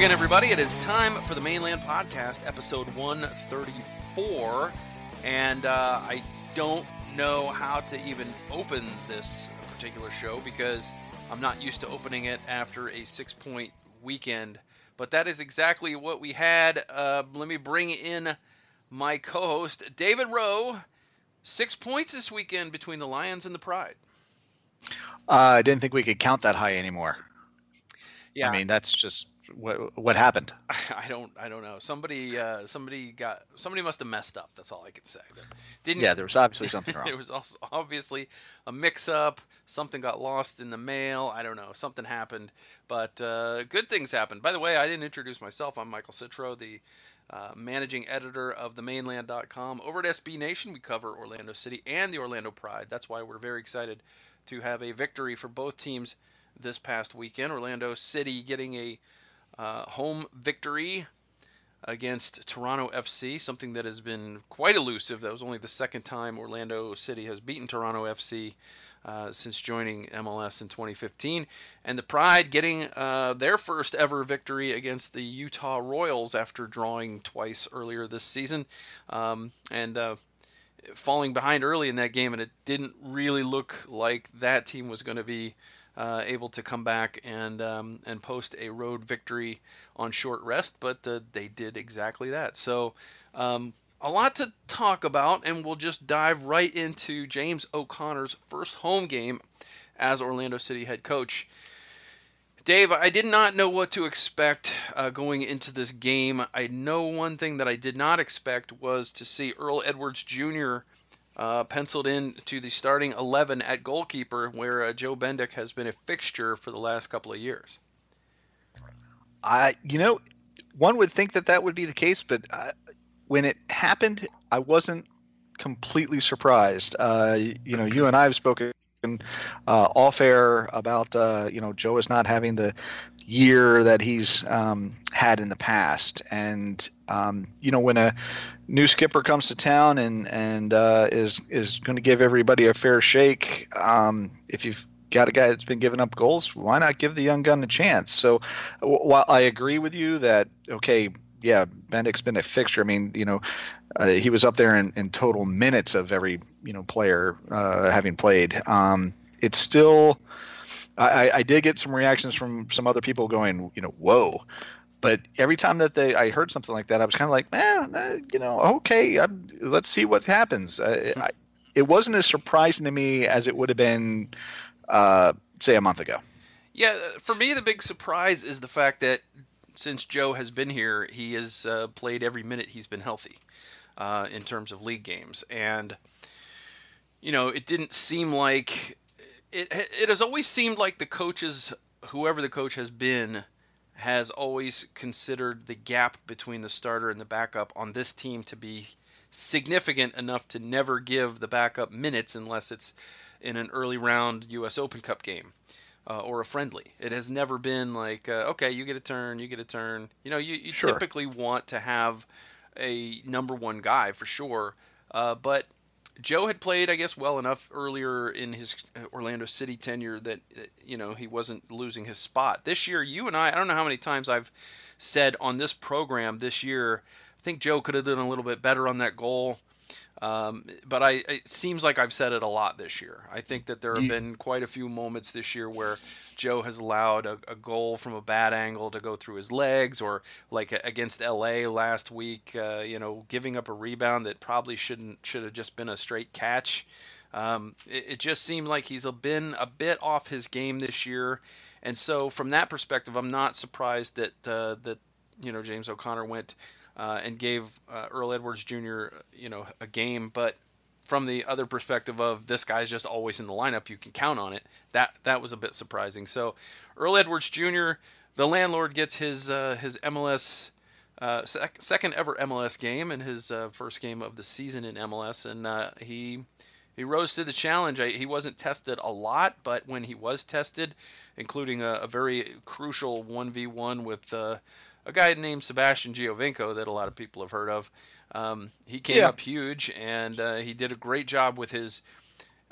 again, everybody. It is time for the Mane Land Podcast, episode 134. And uh, I don't know how to even open this particular show because I'm not used to opening it after a six point weekend. But that is exactly what we had. Uh, let me bring in my co host, David Rowe. Six points this weekend between the Lions and the Pride. Uh, I didn't think we could count that high anymore. Yeah. I mean, that's just what what happened. I don't I don't know. Somebody uh, somebody got somebody must have messed up. That's all I could say. But didn't yeah, there was obviously something wrong. there was also obviously a mix up. Something got lost in the mail. I don't know. Something happened, but uh, good things happened. By the way, I didn't introduce myself. I'm Michael Citro, the uh, managing editor of themaneland.com. Over at SB Nation, we cover Orlando City and the Orlando Pride. That's why we're very excited to have a victory for both teams this past weekend. Orlando City getting a uh, home victory against Toronto FC, something that has been quite elusive. That was only the second time Orlando City has beaten Toronto FC uh, since joining MLS in 2015. And the Pride getting uh, their first ever victory against the Utah Royals after drawing twice earlier this season. Um, and uh, falling behind early in that game, and it didn't really look like that team was going to be uh, able to come back and um, and post a road victory on short rest, but uh, they did exactly that. So um, a lot to talk about, and we'll just dive right into James O'Connor's first home game as Orlando City head coach. Dave, I did not know what to expect uh, going into this game. I know one thing that I did not expect was to see Earl Edwards Jr uh, penciled in to the starting 11 at goalkeeper, where uh, Joe Bendik has been a fixture for the last couple of years. I, you know, one would think that that would be the case, but uh, when it happened, I wasn't completely surprised. Uh, you know, you and I have spoken uh, off air about uh, you know Joe is not having the year that he's um, had in the past, and um, you know when a new skipper comes to town and and uh, is is going to give everybody a fair shake. Um, if you've got a guy that's been giving up goals, why not give the young gun a chance? So, while I agree with you that okay, yeah, Bendik's been a fixture. I mean, you know, uh, he was up there in, in total minutes of every you know player uh, having played. Um, it's still. I, I did get some reactions from some other people going, you know, whoa, but every time that they I heard something like that, I was kind of like, man, uh, you know, okay, I'm, let's see what happens. Uh, I, it wasn't as surprising to me as it would have been, uh, say, a month ago. Yeah, for me, the big surprise is the fact that since Joe has been here, he has uh, played every minute he's been healthy uh, in terms of league games, and you know, it didn't seem like it. It has always seemed like the coaches, whoever the coach has been has always considered the gap between the starter and the backup on this team to be significant enough to never give the backup minutes unless it's in an early round U.S. Open Cup game uh, or a friendly. It has never been like, uh, okay, you get a turn, you get a turn. You know, you, you sure. typically want to have a number one guy for sure, uh, but Joe had played, I guess, well enough earlier in his uh, Orlando City tenure that uh, you know he wasn't losing his spot. This year, you and I, I don't know how many times I've said on this program this year, I think Joe could have done a little bit better on that goal. Um, but I, it seems like I've said it a lot this year. I think that there have been quite a few moments this year where Joe has allowed a, a goal from a bad angle to go through his legs, or like against LA last week, uh, you know, giving up a rebound that probably shouldn't should have just been a straight catch. Um, it, it just seemed like he's been a bit off his game this year, and so from that perspective, I'm not surprised that uh, that you know James O'Connor went uh, and gave uh, Earl Edwards Jr. you know a game, but from the other perspective of this guy's just always in the lineup, you can count on it. That that was a bit surprising. So Earl Edwards Jr. The landlord gets his uh, his MLS uh, sec- second ever MLS game and his uh, first game of the season in MLS, and uh, he he rose to the challenge. I, he wasn't tested a lot, but when he was tested, including a, a very crucial 1v1 with uh, a guy named Sebastian Giovinco that a lot of people have heard of. Um, he came yeah. up huge, and uh, he did a great job with his.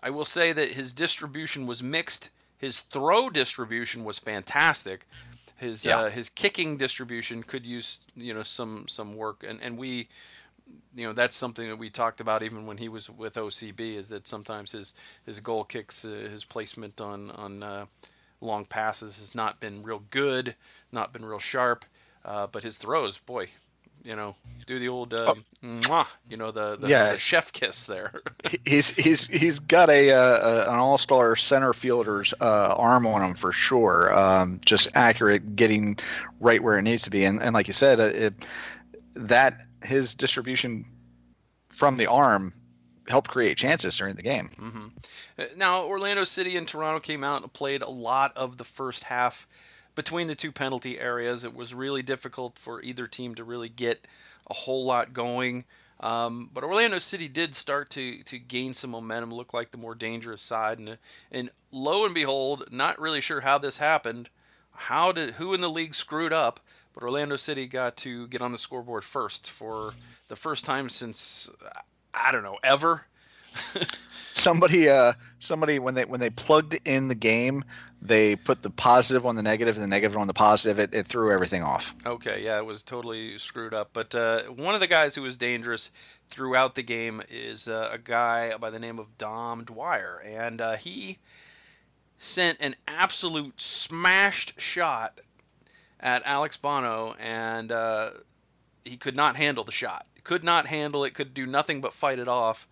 I will say that his distribution was mixed. His throw distribution was fantastic. His Yeah. uh, his kicking distribution could use you know some some work, and and we. You know that's something that we talked about even when he was with OCB is that sometimes his his goal kicks uh, his placement on on uh, long passes has not been real good, not been real sharp, uh, but his throws, boy, you know, do the old, uh, mwah, you know, the, the, Yeah. the chef kiss there. he's he's he's got a, uh, an all-star center fielder's uh, arm on him for sure. Um, just accurate, getting right where it needs to be, and, and like you said, uh, it, that his distribution from the arm helped create chances during the game. hmm Now, Orlando City and Toronto came out and played a lot of the first half between the two penalty areas. It was really difficult for either team to really get a whole lot going. Um, but Orlando City did start to, to gain some momentum, look like the more dangerous side, and and lo and behold, not really sure how this happened. How did who in the league screwed up? But Orlando City got to get on the scoreboard first for the first time since I don't know ever. Somebody, uh, somebody when they when they plugged in the game, they put the positive on the negative and the negative on the positive. It, it threw everything off. Okay, yeah, it was totally screwed up. But uh, one of the guys who was dangerous throughout the game is uh, a guy by the name of Dom Dwyer, and uh, he sent an absolute smashed shot at Alex Bono, and uh, he could not handle the shot. Could not handle it. Could do nothing but fight it off.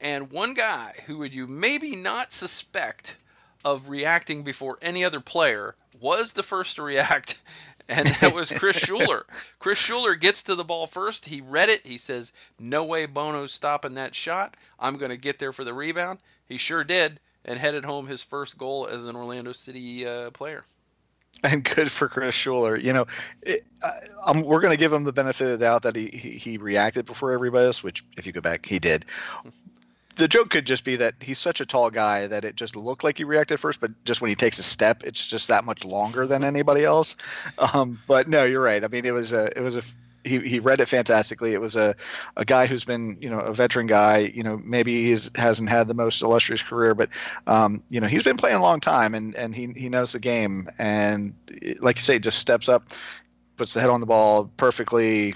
And one guy who would you maybe not suspect of reacting before any other player was the first to react, and that was Chris Schuler. Chris Schuler gets to the ball first. He read it. He says, "No way, Bono's stopping that shot. I'm going to get there for the rebound." He sure did, and headed home his first goal as an Orlando City uh, player. and good for Chris Schuler. You know, it, I, I'm, we're going to give him the benefit of the doubt that he, he he reacted before everybody else, which if you go back, he did. The joke could just be that he's such a tall guy that it just looked like he reacted first, but just when he takes a step, it's just that much longer than anybody else. Um, but no, you're right. I mean, it was a it was a he, he read it fantastically. It was a, a guy who's been, you know, a veteran guy. You know, maybe he hasn't had the most illustrious career, but, um, you know, he's been playing a long time and, and he, he knows the game. And like you say, just steps up, puts the head on the ball perfectly.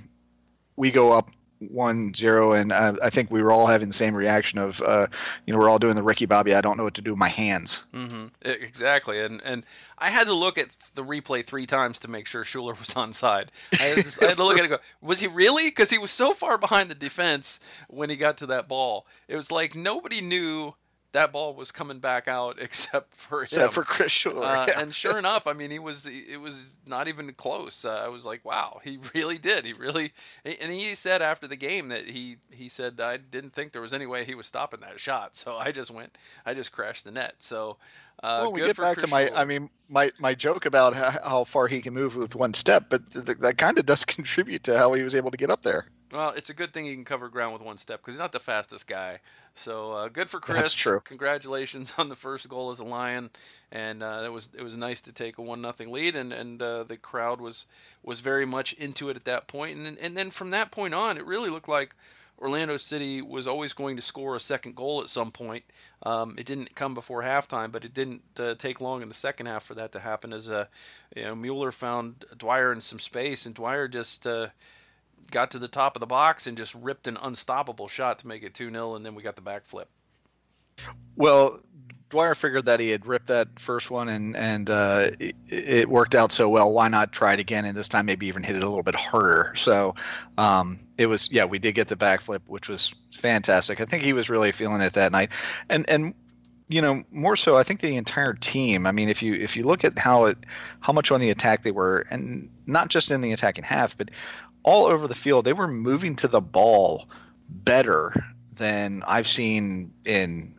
We go up one zero, and I think we were all having the same reaction of, uh, you know, we're all doing the Ricky Bobby. I don't know what to do with my hands. Mm-hmm. Exactly, and and I had to look at the replay three times to make sure Schuler was onside. I, just, I had to look at it. Go, was he really? Because he was so far behind the defense when he got to that ball. It was like nobody knew that ball was coming back out except for Except him. for Chris Schuler. Uh, yeah. And sure enough, I mean, he was it was not even close. Uh, I was like, wow, he really did. He really, and he said after the game that he he said I didn't think there was any way he was stopping that shot. So I just went, I just crashed the net. So uh, well, we get back Chris to my, Schuler. I mean, my, my joke about how, how far he can move with one step, but th- th- that kind of does contribute to how he was able to get up there. Well, it's a good thing he can cover ground with one step because he's not the fastest guy. So uh, good for Chris. That's true. Congratulations on the first goal as a Lion, and uh, it was it was nice to take a one nothing lead, and and uh, the crowd was was very much into it at that point, and and then from that point on, it really looked like Orlando City was always going to score a second goal at some point. Um, it didn't come before halftime, but it didn't uh, take long in the second half for that to happen. As uh, you know, Mueller found Dwyer in some space, and Dwyer just uh, got to the top of the box and just ripped an unstoppable shot to make it 2 0, and then we got the backflip. Well, Dwyer figured that he had ripped that first one and and uh, it, it worked out so well. Why not try it again and this time maybe even hit it a little bit harder? So um, it was yeah, we did get the backflip, which was fantastic. I think he was really feeling it that night, and and you know more so I think the entire team. I mean, if you if you look at how it how much on the attack they were, and not just in the attacking half, but all over the field, they were moving to the ball better than I've seen in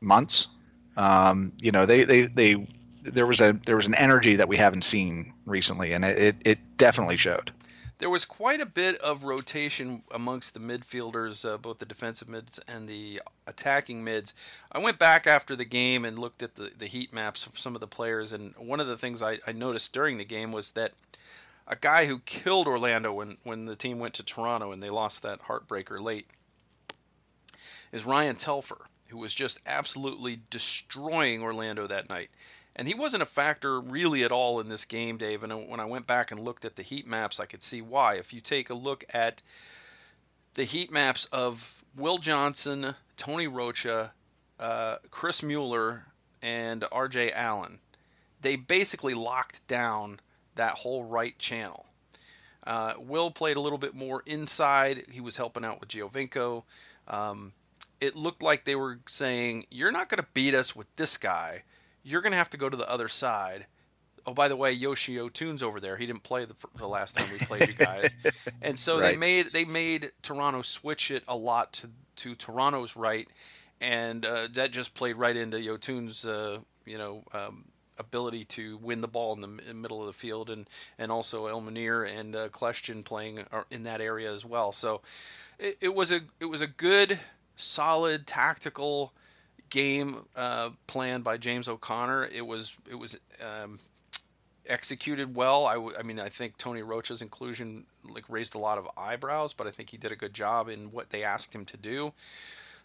months. Um, you know, they, they, they, there was a, there was an energy that we haven't seen recently and it, it, it definitely showed. There was quite a bit of rotation amongst the midfielders, uh, both the defensive mids and the attacking mids. I went back after the game and looked at the, the heat maps of some of the players, and one of the things I, I noticed during the game was that a guy who killed Orlando when, when the team went to Toronto and they lost that heartbreaker late is Ryan Telfer, who was just absolutely destroying Orlando that night. And he wasn't a factor really at all in this game, Dave. And when I went back and looked at the heat maps, I could see why. If you take a look at the heat maps of Will Johnson, Tony Rocha, uh, Chris Mueller, and R.J. Allen, they basically locked down that whole right channel. Uh, Will played a little bit more inside. He was helping out with Giovinco. Um, it looked like they were saying, "You're not going to beat us with this guy. You're going to have to go to the other side." Oh, by the way, Yoshi Yotun's over there. He didn't play the, the last time we played you guys, and so right. they made they made Toronto switch it a lot to to Toronto's right, and uh, that just played right into Yotun's uh, you know um, ability to win the ball in the, in middle of the field, and and also El Munir and uh, Kljestan playing in that area as well. So it, it, was a it was a good, solid tactical game uh, planned by James O'Connor. It was it was um, executed well. I, w- I mean I think Tony Rocha's inclusion like raised a lot of eyebrows, but I think he did a good job in what they asked him to do.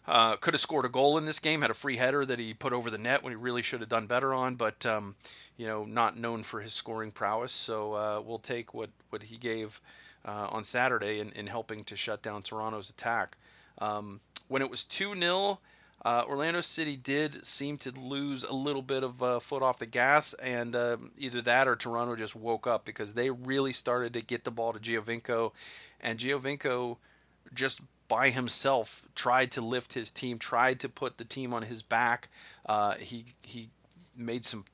Uh, could have scored a goal in this game, had a free header that he put over the net when he really should have done better on, but um, you know, not known for his scoring prowess. So uh, we'll take what what he gave uh, on Saturday in, in helping to shut down Toronto's attack. Um, when it was 2 0, uh, Orlando City did seem to lose a little bit of uh, foot off the gas, and uh, either that or Toronto just woke up because they really started to get the ball to Giovinco, and Giovinco just by himself tried to lift his team, tried to put the team on his back. Uh, he he made some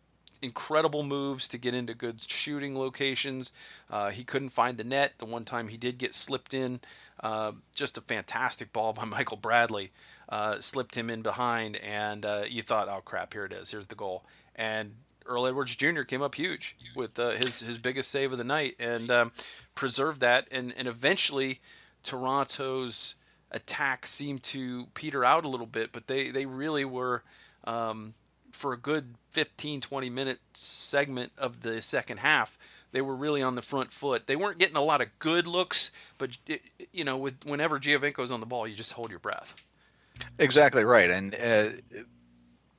incredible moves to get into good shooting locations. Uh, he couldn't find the net. The one time he did get slipped in, uh, just a fantastic ball by Michael Bradley, uh, slipped him in behind, and uh, you thought, oh crap, here it is, here's the goal. And Earl Edwards Jr. came up huge with uh, his his biggest save of the night and um, preserved that, and and eventually Toronto's attack seemed to peter out a little bit, but they, they really were, um, for a good 15, 20 minute segment of the second half, they were really on the front foot. They weren't getting a lot of good looks, but it, you know, with whenever Giovinco's on the ball, you just hold your breath. Exactly right, and uh,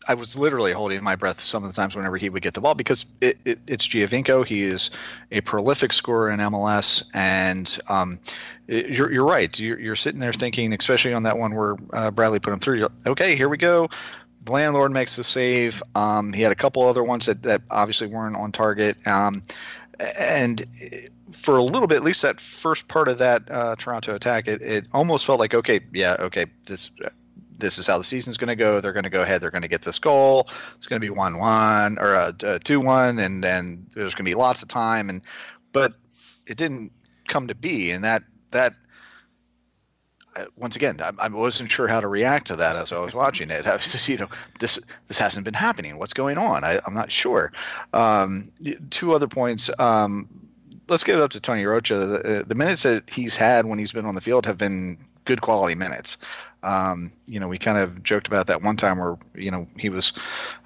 I was literally holding my breath some of the times whenever he would get the ball because it, it, it's Giovinco. He is a prolific scorer in MLS, and um, it, you're, you're right. You're, you're, sitting there thinking, especially on that one where uh, Bradley put him through. okay, here we go. The landlord makes the save. Um, he had a couple other ones that, that obviously weren't on target. Um, and for a little bit, at least that first part of that uh, Toronto attack, it, it almost felt like, okay, yeah, okay, this this is how the season's going to go. They're going to go ahead. They're going to get this goal. It's going to be one one or a, a two one, and then there's going to be lots of time. And but it didn't come to be, and that that once again, I, I, wasn't sure how to react to that as I was watching it. I was just, you know, this this hasn't been happening. What's going on? I, am not sure. Um, two other points. Um, let's get it up to Tony Rocha. The, the, minutes that he's had when he's been on the field have been good quality minutes. Um, you know, we kind of joked about that one time where you know he was,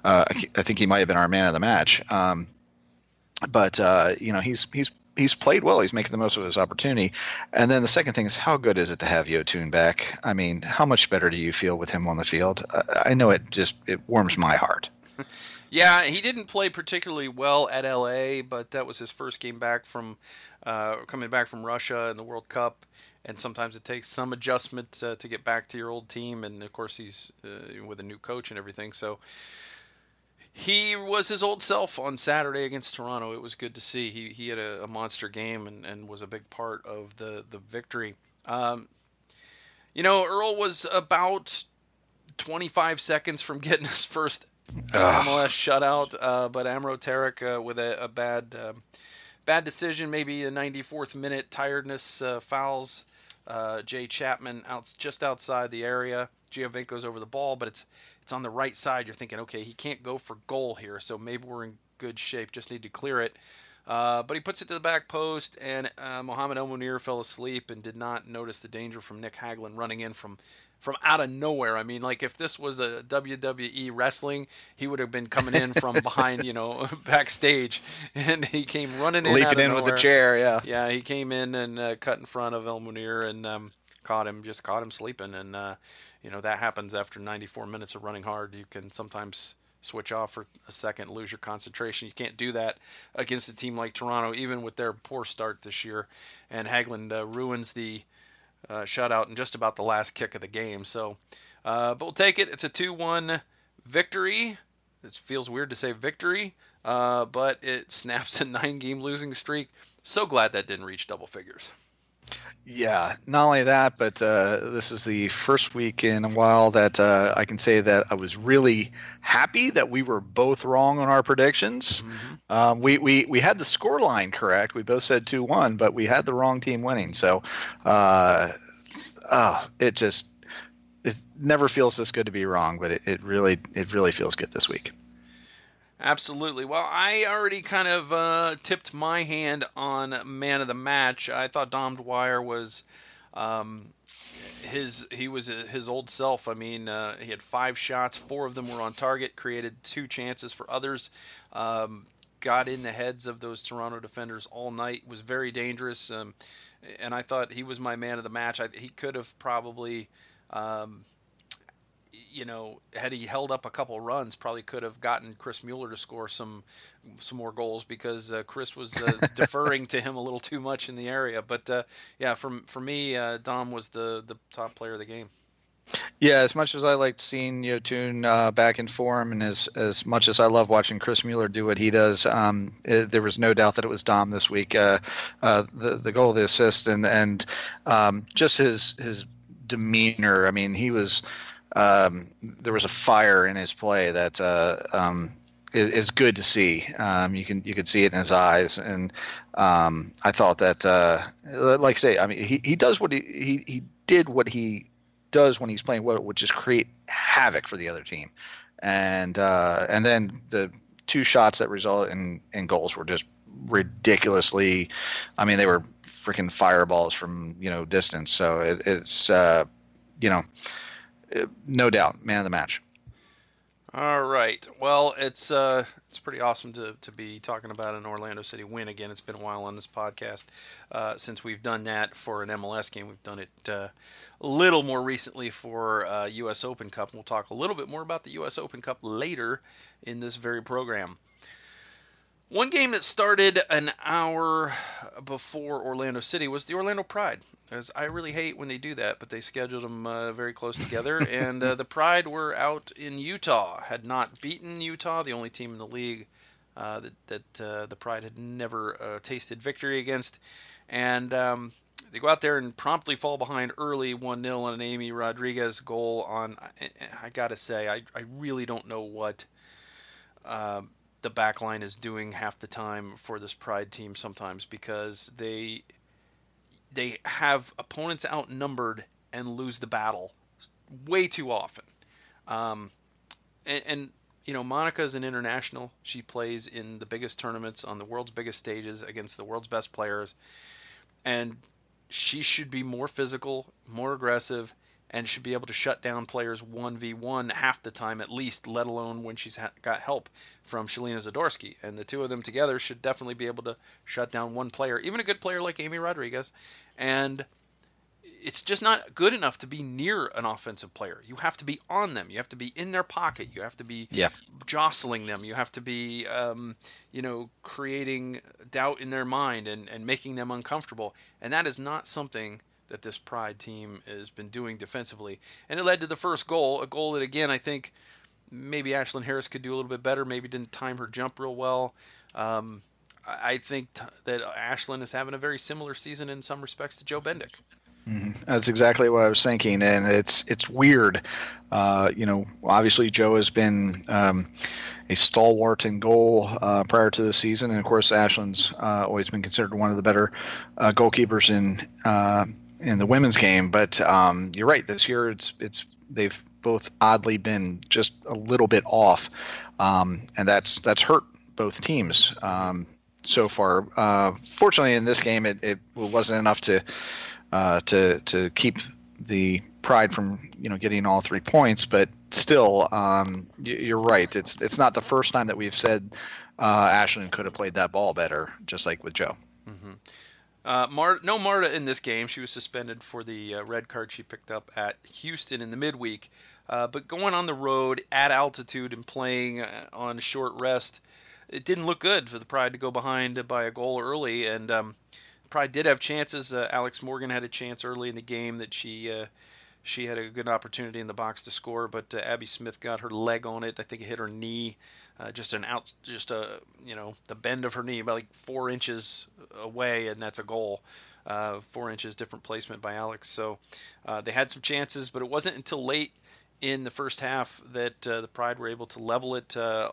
uh, I think he might have been our man of the match. Um, but uh, you know, he's he's he's played well. He's making the most of his opportunity. And then the second thing is, how good is it to have Yotun back? I mean, how much better do you feel with him on the field? I know it just it warms my heart. yeah, he didn't play particularly well at LA, but that was his first game back from uh, coming back from Russia in the World Cup and sometimes it takes some adjustment uh, to get back to your old team. And of course, he's uh, with a new coach and everything. So he was his old self on Saturday against Toronto. It was good to see. He he had a, a monster game and, and was a big part of the the victory. Um, you know, Earl was about 25 seconds from getting his first MLS shutout, uh, but Amro Tarek uh, with a, a bad. Um, bad decision, maybe a 94th minute tiredness uh, fouls uh, Jay Chapman out just outside the area. Giovinco's over the ball, but it's it's on the right side. You're thinking, okay, he can't go for goal here, so maybe we're in good shape. Just need to clear it. Uh, but he puts it to the back post, and uh, Mohamed El Munir fell asleep and did not notice the danger from Nick Hagglund running in from from out of nowhere. I mean, like if this was a WWE wrestling, he would have been coming in from behind, you know, backstage, and he came running in, leaping in nowhere. with the chair. Yeah, yeah, he came in and uh, cut in front of El Munir and um, caught him, just caught him sleeping, and uh, you know that happens after 94 minutes of running hard. You can sometimes switch off for a second, lose your concentration. You can't do that against a team like Toronto, even with their poor start this year. And Hagglund uh, ruins the uh, shutout in just about the last kick of the game. So, uh, but we'll take it. It's a 2-1 victory. It feels weird to say victory, uh, but it snaps a nine-game losing streak. So glad that didn't reach double figures. Yeah, not only that, but uh, this is the first week in a while that uh, I can say that I was really happy that we were both wrong on our predictions. Mm-hmm. Um, we, we we had the score line correct. We both said two one, but we had the wrong team winning. So, uh, oh, it just it never feels this good to be wrong, but it, it really it really feels good this week. Absolutely. Well, I already kind of uh, tipped my hand on man of the match. I thought Dom Dwyer was um, his he was his old self. I mean, uh, he had five shots, four of them were on target, created two chances for others. Um, got in the heads of those Toronto defenders all night. Was very dangerous, um, and I thought he was my man of the match. I, he could have probably. Um, you know, had he held up a couple runs, probably could have gotten Chris Mueller to score some some more goals because uh, Chris was uh, deferring to him a little too much in the area. But uh, yeah, for for me, uh, Dom was the the top player of the game. Yeah, as much as I liked seeing Yotun uh, back in form, and as as much as I love watching Chris Mueller do what he does, um, it, there was no doubt that it was Dom this week. Uh, uh, the the goal, the assist, and and um, just his his demeanor. I mean, he was um, there was a fire in his play that uh, um, is, is, good to see. Um, you can you could see it in his eyes, and um, I thought that, uh, like I say, I mean, he, he does what he, he he did what he does when he's playing well, which is create havoc for the other team, and uh, and then the two shots that result in in goals were just ridiculously. I mean, they were freaking fireballs from you know distance. So it, it's uh, you know no doubt, man of the match. All right. Well, it's uh, it's pretty awesome to, to be talking about an Orlando City win again. It's been a while on this podcast uh, since we've done that for an MLS game. We've done it uh, a little more recently for uh, U.S. Open Cup. We'll talk a little bit more about the U.S. Open Cup later in this very program. One game that started an hour before Orlando City was the Orlando Pride. As I really hate when they do that, but they scheduled them uh, very close together. and uh, the Pride were out in Utah, had not beaten Utah, the only team in the league uh, that, that uh, the Pride had never uh, tasted victory against. And um, they go out there and promptly fall behind early 1 0 on an Amy Rodriguez goal. On I, I gotta say, I, I really don't know what. Um, the back line is doing half the time for this Pride team sometimes because they they have opponents outnumbered and lose the battle way too often. Um, and, and you know, Monica is an international. She plays in the biggest tournaments on the world's biggest stages against the world's best players, and she should be more physical, more aggressive, and should be able to shut down players 1v1 half the time at least, let alone when she's ha- got help from Shelina Zadorsky. And the two of them together should definitely be able to shut down one player, even a good player like Amy Rodriguez. And it's just not good enough to be near an offensive player. You have to be on them. You have to be in their pocket. You have to be yeah. jostling them. You have to be, um, you know, creating doubt in their mind and, and making them uncomfortable. And that is not something – that this Pride team has been doing defensively. And it led to the first goal, a goal that, again, I think maybe Ashlyn Harris could do a little bit better, maybe didn't time her jump real well. Um, I think t- that Ashlyn is having a very similar season in some respects to Joe Bendik. Mm-hmm. That's exactly what I was thinking, and it's it's weird. Uh, you know, obviously Joe has been um, a stalwart in goal uh, prior to the season, and of course Ashlyn's uh, always been considered one of the better uh, goalkeepers in uh, in the women's game. But um, you're right. This year, it's it's they've both oddly been just a little bit off, um, and that's that's hurt both teams um, so far. Uh, fortunately, in this game, it, it wasn't enough to uh, to to keep the pride from you know getting all three points, but still, um, you're right. It's it's not the first time that we've said uh, Ashlyn could have played that ball better, just like with Joe. Mm-hmm. Uh, Mar- no Marta in this game. She was suspended for the uh, red card she picked up at Houston in the midweek. Uh, but going on the road at altitude and playing uh, on short rest, it didn't look good for the Pride to go behind by a goal early. And um, Pride did have chances. Uh, Alex Morgan had a chance early in the game that she she had a good opportunity in the box to score, but uh, Abby Smith got her leg on it. I think it hit her knee, uh, just an out, just a you know the bend of her knee about like four inches away, and that's a goal. Uh, four inches different placement by Alex. So uh, they had some chances, but it wasn't until late in the first half that uh, the Pride were able to level it. Uh,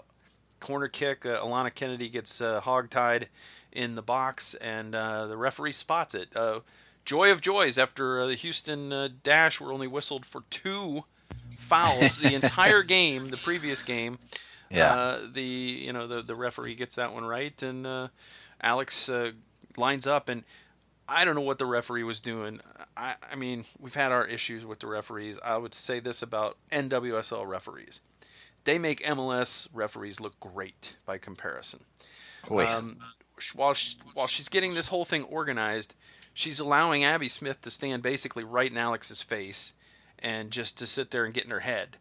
corner kick, Alana Kennedy gets hog-tied in the box, and the referee spots it joy of joys after uh, the Houston uh, Dash were only whistled for two fouls the entire game, the previous game. Yeah. Uh, the you know the the referee gets that one right, and uh, Alex uh, lines up, and I don't know what the referee was doing. I, I mean, we've had our issues with the referees. I would say this about NWSL referees: they make MLS referees look great by comparison. Um, while she, while she's getting this whole thing organized, she's allowing Abby Smith to stand basically right in Alex's face and just to sit there and get in her head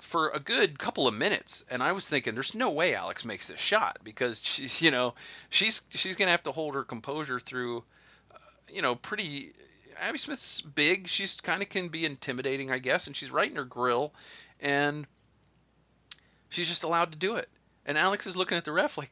for a good couple of minutes and I was thinking there's no way Alex makes this shot because she's you know she's she's going to have to hold her composure through uh, you know pretty Abby Smith's big she's kind of can be intimidating I guess and she's right in her grill and she's just allowed to do it and Alex is looking at the ref like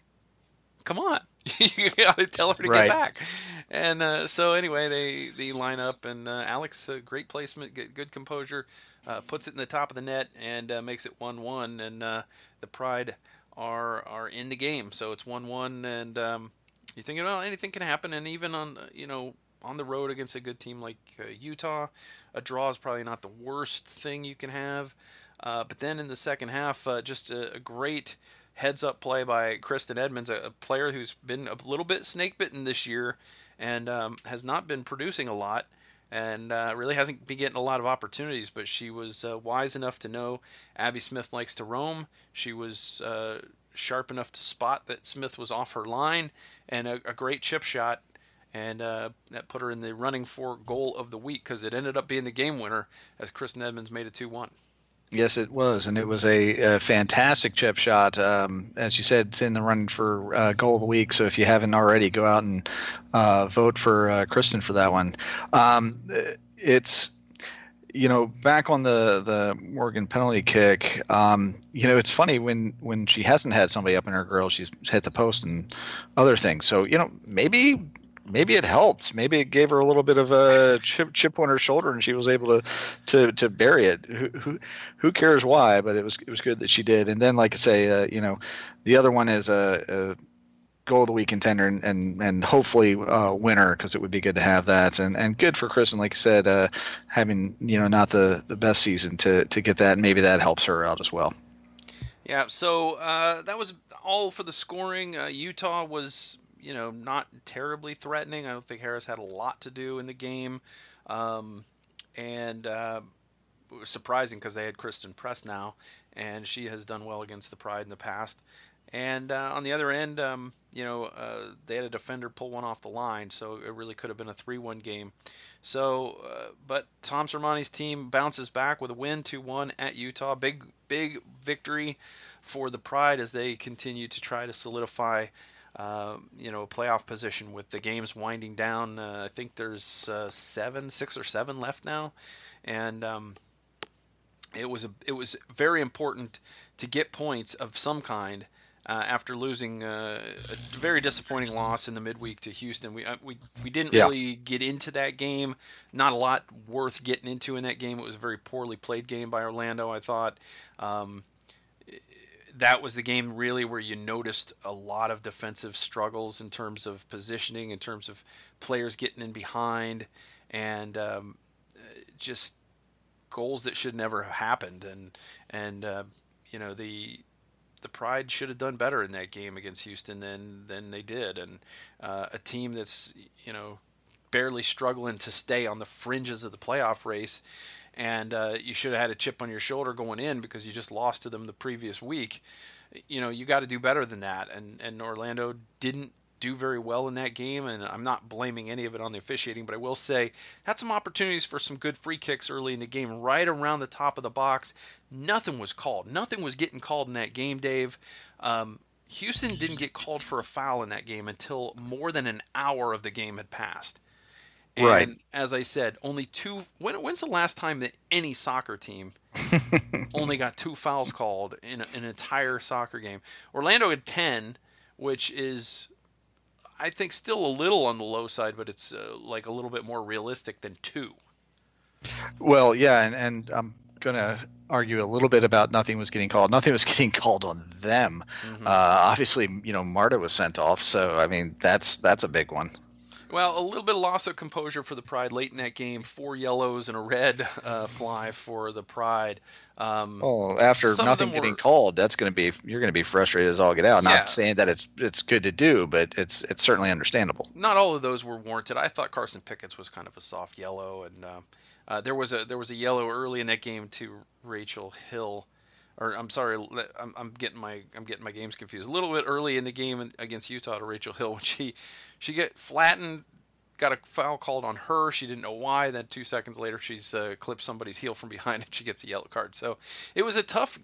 come on you gotta tell her to right. get back. And uh, so anyway, they they line up, and uh, Alex, uh, great placement, good, composure, uh, puts it in the top of the net and uh, makes it one-one, and uh, the Pride are are in the game. So it's one-one, and um, you're thinking, well, anything can happen, and even on you know on the road against a good team like Utah, a draw is probably not the worst thing you can have. but then in the second half, just a, a great heads up play by Kristen Edmonds, a, player who's been a little bit snake bitten this year and um, has not been producing a lot and uh, really hasn't been getting a lot of opportunities. But she was uh, wise enough to know Abby Smith likes to roam. She was uh, sharp enough to spot that Smith was off her line and a, a great chip shot. And uh, that put her in the running for goal of the week because it ended up being the game winner as Chris Edmonds made it 2 1. Yes, it was, and it was a, a fantastic chip shot. Um, as you said, it's in the running for uh, goal of the week. So if you haven't already, go out and uh, vote for uh, Kristen for that one. Um, it's you know back on the the Morgan penalty kick. Um, you know it's funny when when she hasn't had somebody up in her grill, she's hit the post and other things. So you know maybe maybe it helped. Maybe it gave her a little bit of a chip, chip on her shoulder, and she was able to to, to bury it. Who, who, who cares why? But it was it was good that she did. And then, like I say, uh, you know, the other one is a, a goal of the week contender and and, and hopefully uh, winner because it would be good to have that and and good for and like I said uh, having you know not the the best season to to get that maybe that helps her out as well. Yeah, so uh, that was all for the scoring. Uh, Utah was you know, not terribly threatening. I don't think Harris had a lot to do in the game. Um, and uh, it was surprising because they had Christen Press now, and she has done well against the Pride in the past. And uh, on the other end, um, you know, uh, they had a defender pull one off the line, so it really could have been a 3-1 game. So, uh, but Tom Sermanni's team bounces back with a win 2-1 at Utah. Big, big victory for the Pride as they continue to try to solidify uh, you know, a playoff position with the games winding down. Uh, I think there's uh, seven, six or seven left now, and um, it was a, it was very important to get points of some kind. Uh, after losing uh, a very disappointing loss in the midweek to Houston, we we we didn't yeah. really get into that game. Not a lot worth getting into in that game. It was a very poorly played game by Orlando. I thought. Um, that was the game really where you noticed a lot of defensive struggles in terms of positioning, in terms of players getting in behind, and um, just goals that should never have happened. And and uh, you know the the Pride should have done better in that game against Houston than than they did, and uh, a team that's you know barely struggling to stay on the fringes of the playoff race and uh, you should have had a chip on your shoulder going in because you just lost to them the previous week. You know, you got to do better than that, and and Orlando didn't do very well in that game, and I'm not blaming any of it on the officiating, but I will say had some opportunities for some good free kicks early in the game, right around the top of the box. Nothing was called. Nothing was getting called in that game, Dave. Um, Houston didn't get called for a foul in that game until more than an hour of the game had passed. And Right. as I said, only two. When, when's the last time that any soccer team only got two fouls called in a- an entire soccer game? Orlando had 10, which is, I think, still a little on the low side, but it's uh, like a little bit more realistic than two. Well, yeah, and, and I'm going to argue a little bit about nothing was getting called. Nothing was getting called on them. Mhm. Uh, obviously, you know, Marta was sent off, so I mean, that's that's a big one. Well, a little bit of loss of composure for the Pride late in that game. Four yellows and a red uh, fly for the Pride. Um, Oh, after nothing getting were- called, that's going to be you're going to be frustrated as all get out. Not Yeah. saying that it's it's good to do, but it's it's certainly understandable. not all of those were warranted. I thought Carson Pickett's was kind of a soft yellow, and um, uh, there was a there was a yellow early in that game to Rachel Hill, or I'm sorry, I'm, I'm getting my I'm getting my games confused. A little bit early in the game against Utah to Rachel Hill when she she get flattened, got a foul called on her. She didn't know why. Then two seconds later, she's uh, clipped somebody's heel from behind and she gets a yellow card. So it was a tough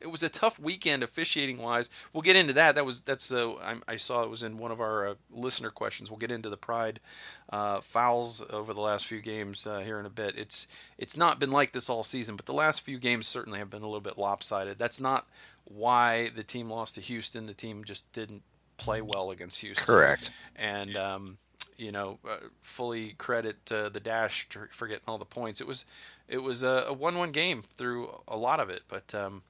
it was a tough weekend officiating wise. We'll get into that. That was that's uh, I, I saw it was in one of our uh, listener questions. We'll get into the pride uh, fouls over the last few games uh, here in a bit. It's it's not been like this all season, but the last few games certainly have been a little bit lopsided. That's not why the team lost to Houston. The team just didn't play well against Houston Correct. and um, you know uh, fully credit uh, the dash for for getting all the points. It was it was a, a one-one game through a lot of it, but um,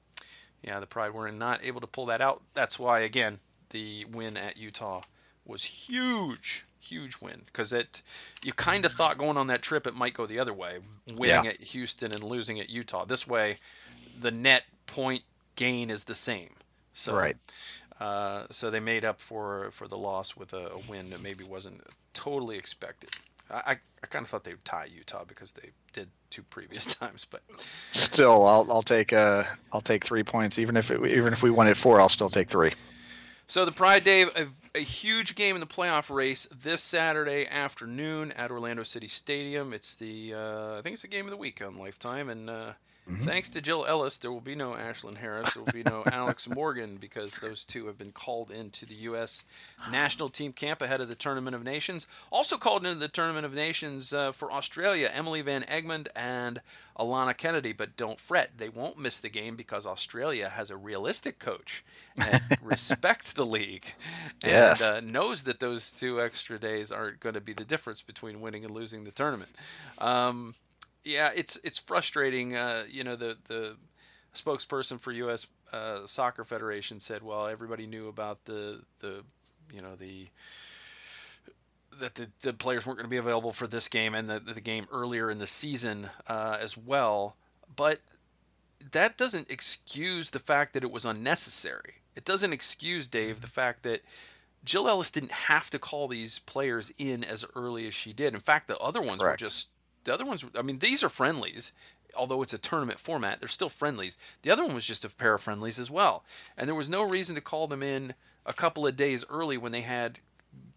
yeah, the Pride were not able to pull that out. That's why again the win at Utah was huge, huge win because it you kind of thought going on that trip it might go the other way, winning Yeah. at Houston and losing at Utah. This way, the net point gain is the same. So Right. uh, so they made up for for the loss with a, a win that maybe wasn't totally expected. I, I, kind of thought they would tie Utah because they did two previous times, but Still, I'll I'll take uh I'll take three points even if it, even if we won at four, I'll still take three. So the Pride, Dave, a, a huge game in the playoff race this Saturday afternoon at Orlando City Stadium. It's the uh, I think it's the game of the week on Lifetime, and uh, Mhm. thanks to Jill Ellis, there will be no Ashlyn Harris, there will be no Alex Morgan because those two have been called into the U.S. national team camp ahead of the Tournament of Nations. Also called into the Tournament of Nations uh, for Australia, Emily Van Egmond and Alana Kennedy. But don't fret, they won't miss the game because Australia has a realistic coach and respects the league and Yes. uh, knows that those two extra days aren't going to be the difference between winning and losing the tournament. Um, yeah, it's it's frustrating. Uh, you know, the the spokesperson for U.S. Uh, Soccer Federation said, well, everybody knew about the the you know the that the, the players weren't going to be available for this game and the, the game earlier in the season uh, as well. But that doesn't excuse the fact that it was unnecessary. It doesn't excuse, Dave, the fact that Jill Ellis didn't have to call these players in as early as she did. In fact, the other ones Correct. were just the other ones. I mean, these are friendlies, although it's a tournament format. They're still friendlies. The other one was just a pair of friendlies as well, and there was no reason to call them in a couple of days early when they had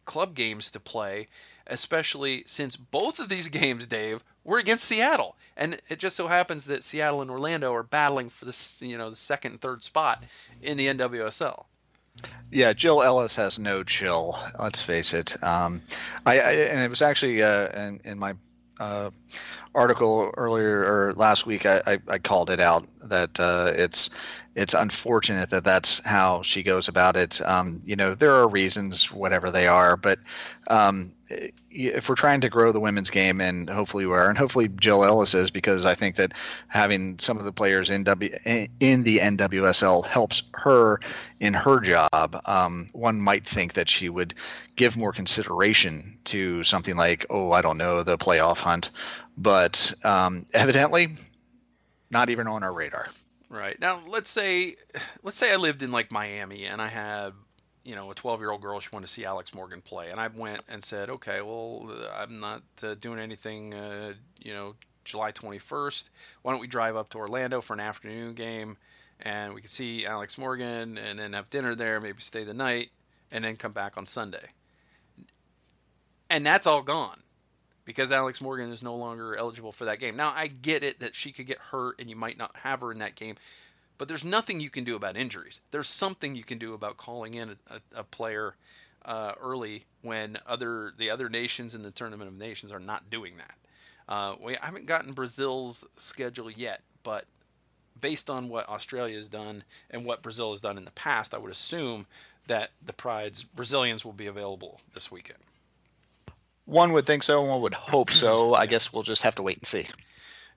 club games to play, especially since both of these games, Dave, were against Seattle, and it just so happens that Seattle and Orlando are battling for the you know the second and third spot in the NWSL. Yeah, Jill Ellis has no chill. Let's face it. Um, I, I and it was actually uh, in, in my uh, article earlier or last week. I, I, I called it out that uh, it's it's unfortunate that that's how she goes about it. Um, you know, there are reasons, whatever they are, but um, if we're trying to grow the women's game, and hopefully we are, and hopefully Jill Ellis is, because I think that having some of the players in W in the NWSL helps her in her job. Um, one might think that she would give more consideration to something like, oh, I don't know, the playoff hunt, but um, evidently, not even on our radar. Right. Now, let's say let's say I lived in like Miami and I had, you know, a 12-year-old girl she wanted to see Alex Morgan play and I went and said, "Okay, well, uh, I'm not uh, doing anything uh, you know, July 21st. Why don't we drive up to Orlando for an afternoon game and we can see Alex Morgan and then have dinner there, maybe stay the night and then come back on Sunday." and that's all gone because Alex Morgan is no longer eligible for that game. Now I get it that she could get hurt and you might not have her in that game, but there's nothing you can do about injuries. There's something you can do about calling in a, a player uh, early when other the other nations in the Tournament of Nations are not doing that. Uh, we haven't gotten Brazil's schedule yet, but based on what Australia has done and what Brazil has done in the past, I would assume that the Pride's Brazilians will be available this weekend. One would think so, one would hope so. I guess we'll just have to wait and see.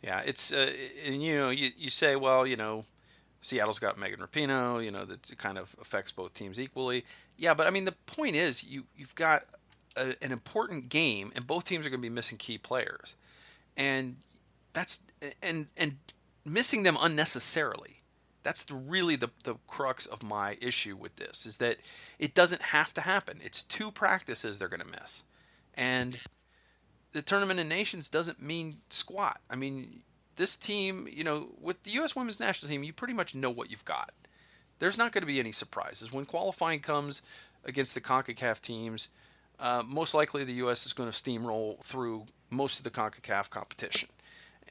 Yeah, it's uh, and you know you, you say well you know Seattle's got Megan Rapinoe, you know that kind of affects both teams equally. Yeah, but I mean the point is you you've got a, an important game and both teams are going to be missing key players, and that's and and missing them unnecessarily. That's the, really the, the crux of my issue with this is that it doesn't have to happen. It's two practices they're going to miss. And the tournament of nations doesn't mean squat. I mean, this team, you know, with the U.S. women's national team, you pretty much know what you've got. There's not going to be any surprises. When qualifying comes against the CONCACAF teams, uh, most likely the U.S. is going to steamroll through most of the CONCACAF competition.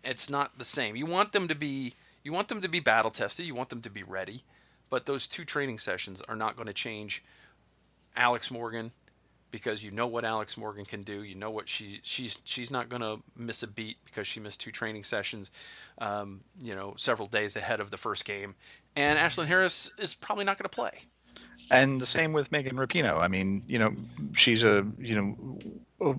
It's not the same. You want them to be you want them to be battle tested. You want them to be ready. But those two training sessions are not going to change Alex Morgan because you know what Alex Morgan can do. You know what she she's she's not going to miss a beat because she missed two training sessions, um, you know, several days ahead of the first game. And Ashlyn Harris is probably not going to play. And the same with Megan Rapinoe. I mean, you know, she's a you know. A,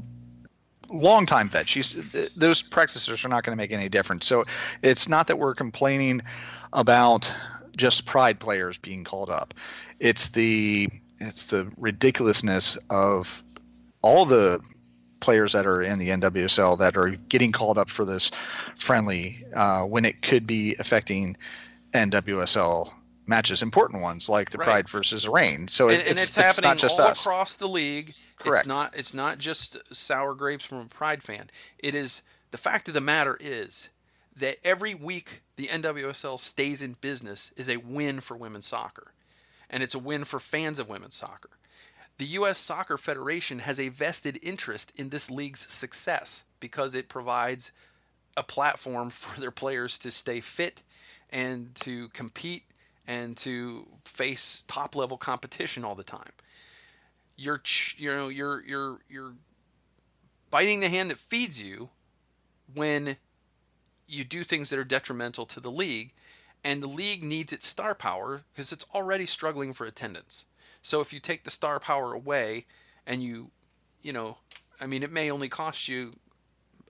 long time vet. She's those practices are not going to make any difference. So it's not that we're complaining about just pride players being called up. It's the it's the ridiculousness of all the players that are in the NWSL that are getting called up for this friendly uh, when it could be affecting NWSL matches, important ones like the right. Pride versus Reign. So and, it, and it's, it's, happening not just all us. across the league. Correct. It's not. It's not just sour grapes from a Pride fan. It is the fact of the matter is that every week the NWSL stays in business is a win for women's soccer and it's a win for fans of women's soccer. The U.S. Soccer Federation has a vested interest in this league's success because it provides a platform for their players to stay fit and to compete and to face top level competition all the time. You're you know you're you're you're biting the hand that feeds you when you do things that are detrimental to the league and the league needs its star power because it's already struggling for attendance. So if you take the star power away and you, you know, I mean, it may only cost you,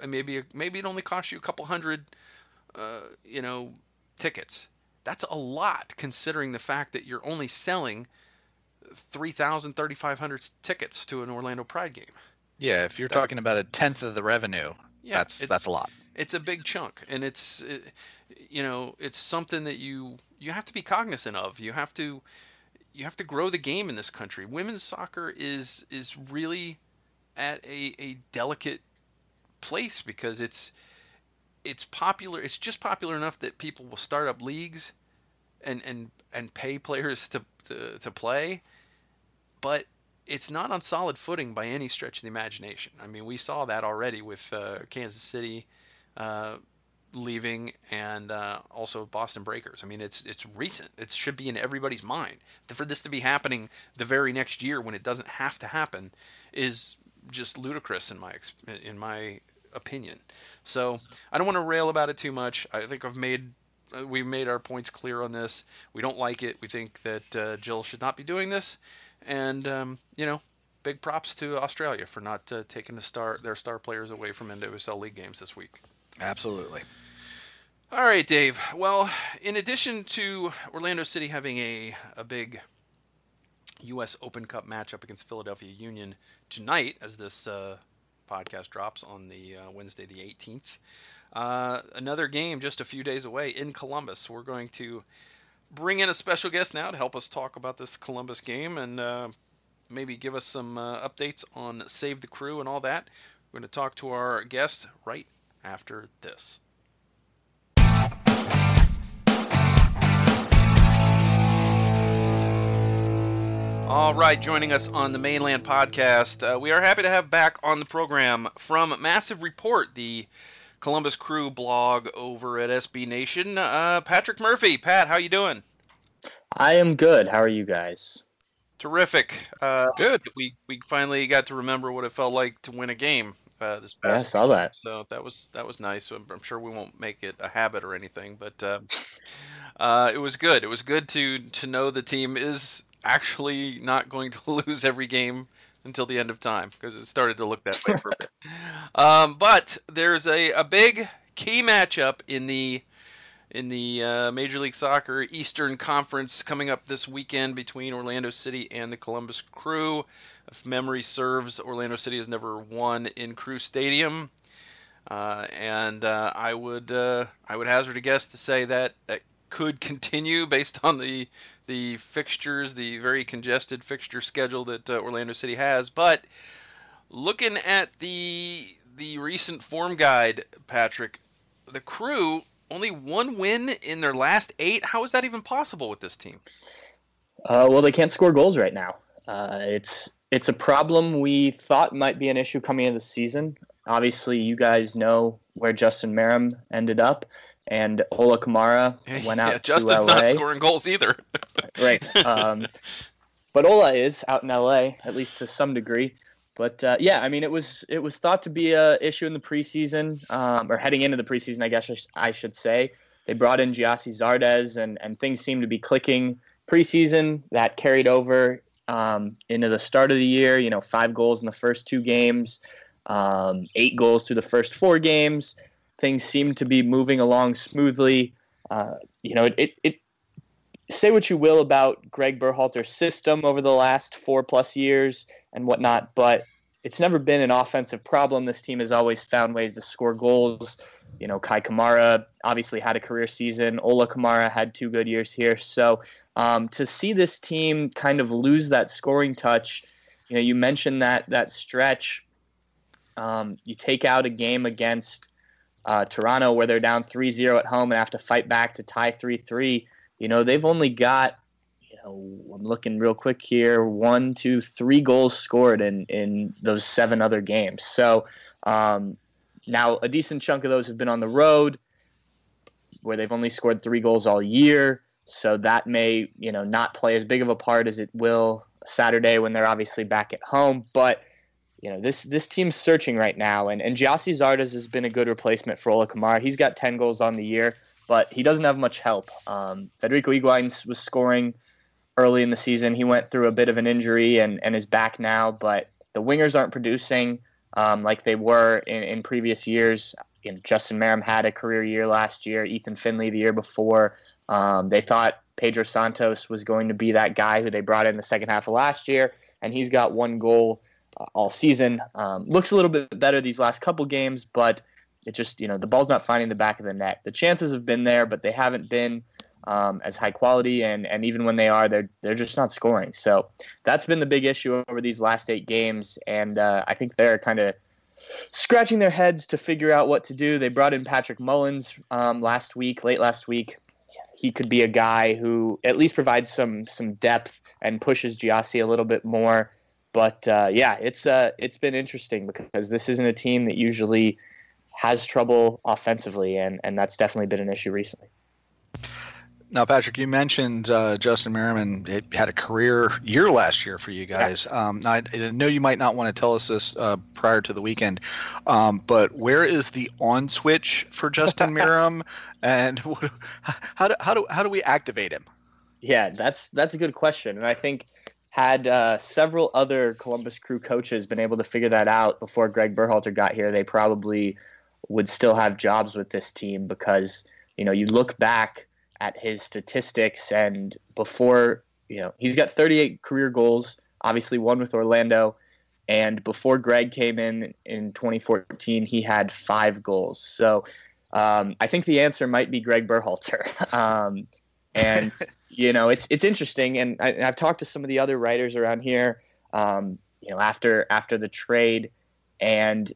maybe maybe it only costs you a couple hundred, uh, you know, tickets. That's a lot considering the fact that you're only selling 3,000, 3,500 tickets to an Orlando Pride game. Yeah, if you're that, talking about a tenth of the revenue, yeah, that's that's a lot. It's a big chunk, and it's it, you know it's something that you you have to be cognizant of. You have to you have to grow the game in this country. Women's soccer is is really at a, a delicate place because it's it's popular. It's just popular enough that people will start up leagues and and and pay players to to, to play, but it's not on solid footing by any stretch of the imagination. I mean, we saw that already with uh, Kansas City uh, leaving and uh, also Boston Breakers. I mean, it's it's recent. It should be in everybody's mind. For this to be happening the very next year when it doesn't have to happen is just ludicrous in my in my opinion. So I don't want to rail about it too much. I think I've made uh, we made our points clear on this. We don't like it. We think that uh, Jill should not be doing this, and um, you know, big props to Australia for not uh, taking the star their star players away from NWSL league games this week. Absolutely. All right, Dave. Well, in addition to Orlando City having a, a big U.S. Open Cup matchup against Philadelphia Union tonight, as this uh, podcast drops on the uh, Wednesday the 18th, uh, another game just a few days away in Columbus. We're going to bring in a special guest now to help us talk about this Columbus game and uh, maybe give us some uh, updates on Save the Crew and all that. We're going to talk to our guest right after this. All right, joining us on the Mane Land podcast, uh, we are happy to have back on the program from Massive Report, the Columbus Crew blog over at SB Nation, uh, Patrick Murphy. Pat, how you doing? I am good. How are you guys? Terrific. Uh, good. We we finally got to remember what it felt like to win a game uh, this past. Yeah, I saw that. So that was that was nice. I'm, I'm sure we won't make it a habit or anything, but uh, uh, it was good. It was good to to know the team is actually not going to lose every game until the end of time because it started to look that way for a bit. Um, but there's a, a big key matchup in the in the uh, Major League Soccer Eastern Conference coming up this weekend between Orlando City and the Columbus Crew. If memory serves, Orlando City has never won in Crew Stadium, uh, and uh, I would uh, I would hazard a guess to say that that could continue based on the the fixtures, the very congested fixture schedule that uh, Orlando City has. But looking at the the recent form guide, Patrick, the Crew only one win in their last eight. How is that even possible with this team? Uh, well, they can't score goals right now. Uh, it's it's a problem we thought might be an issue coming into the season. Obviously, you guys know where Justin Meram ended up, and Ola Kamara went out yeah, Justin's to LA. not scoring goals either. right. Um, but Ola is out in LA, at least to some degree. But uh, yeah, I mean, it was it was thought to be a issue in the preseason, um, or heading into the preseason, I guess I should say. They brought in Gyasi Zardes, and and things seemed to be clicking preseason. That carried over um, into the start of the year. You know, five goals in the first two games, um, eight goals through the first four games. Things seem to be moving along smoothly. Uh, you know, it, it, it say what you will about Gregg Berhalter's system over the last four plus years and whatnot, but it's never been an offensive problem. This team has always found ways to score goals. You know, Kei Kamara obviously had a career season. Ola Kamara had two good years here. So um, to see this team kind of lose that scoring touch, you know, you mentioned that that stretch. Um, you take out a game against uh, Toronto where they're down 3-0 at home and have to fight back to tie 3-3 you know, they've only got, you know, I'm looking real quick here, one, two, three goals scored in in those seven other games. So um, now a decent chunk of those have been on the road, where they've only scored three goals all year. So that may, you know, not play as big of a part as it will Saturday when they're obviously back at home. But you know, this this team's searching right now, and and Gyasi Zardes has been a good replacement for Ola Kamara. He's got 10 goals on the year but he doesn't have much help. Um, Federico Higuain was scoring early in the season. He went through a bit of an injury and, and is back now, but the wingers aren't producing um, like they were in, in previous years. You know, Justin Meram had a career year last year, Ethan Finlay the year before. Um, they thought Pedro Santos was going to be that guy who they brought in the second half of last year, and he's got one goal uh, all season. Um, looks a little bit better these last couple games, but – it just you know the ball's not finding the back of the net. The chances have been there, but they haven't been um, as high quality, and and even when they are, they're they're just not scoring. So that's been the big issue over these last eight games, and uh, I think they're kind of scratching their heads to figure out what to do. They brought in Patrick Mullins um, last week, late last week. He could be a guy who at least provides some some depth and pushes Gyasi a little bit more. But uh, yeah, it's uh, it's been interesting because this isn't a team that usually has trouble offensively, and, and that's definitely been an issue recently. Now, Patrick, you mentioned uh, Justin Meram it had a career year last year for you guys. Yeah. Um, I, I, know you might not want to tell us this uh, prior to the weekend, um, but where is the on switch for Justin Meram, and how do, how do how do we activate him? Yeah, that's that's a good question, and I think had uh, several other Columbus Crew coaches been able to figure that out before Gregg Berhalter got here, they probably would still have jobs with this team because you know you look back at his statistics and before you know he's got 38 career goals obviously one with Orlando. And before Greg came in in 2014 he had five goals. So um, I think the answer might be Gregg Berhalter. Um, and you know it's it's interesting. And I, have talked to some of the other writers around here um, you know after after the trade. And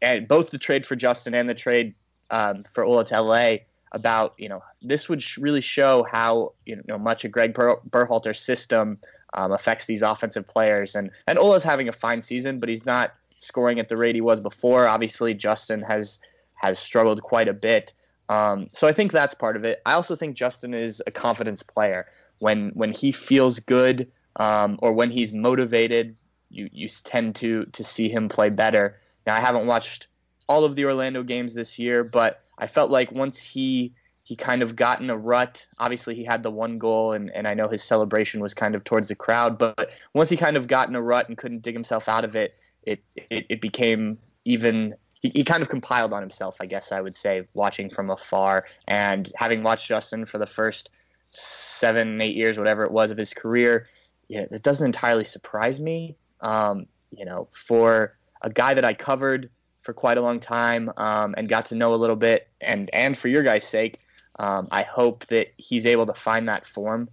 and both the trade for Justin and the trade um, for Ola to LA about you know this would sh- really show how you know much of Greg Ber- Berhalter's system um, affects these offensive players. And and Ola's having a fine season, but he's not scoring at the rate he was before. Obviously, Justin has has struggled quite a bit. Um, so I think that's part of it. I also think Justin is a confidence player. When when he feels good um, or when he's motivated, you you tend to to see him play better. Now I haven't watched all of the Orlando games this year, but I felt like once he he kind of got in a rut. Obviously, he had the one goal, and, and I know his celebration was kind of towards the crowd. But once he kind of got in a rut and couldn't dig himself out of it, it it, it became even. He, he kind of compiled on himself, I guess I would say, watching from afar and having watched Justin for the first seven, eight years, whatever it was of his career. Yeah, it doesn't entirely surprise me. Um, you know, for a guy that I covered for quite a long time um, and got to know a little bit, and and for your guys' sake, um, I hope that he's able to find that form.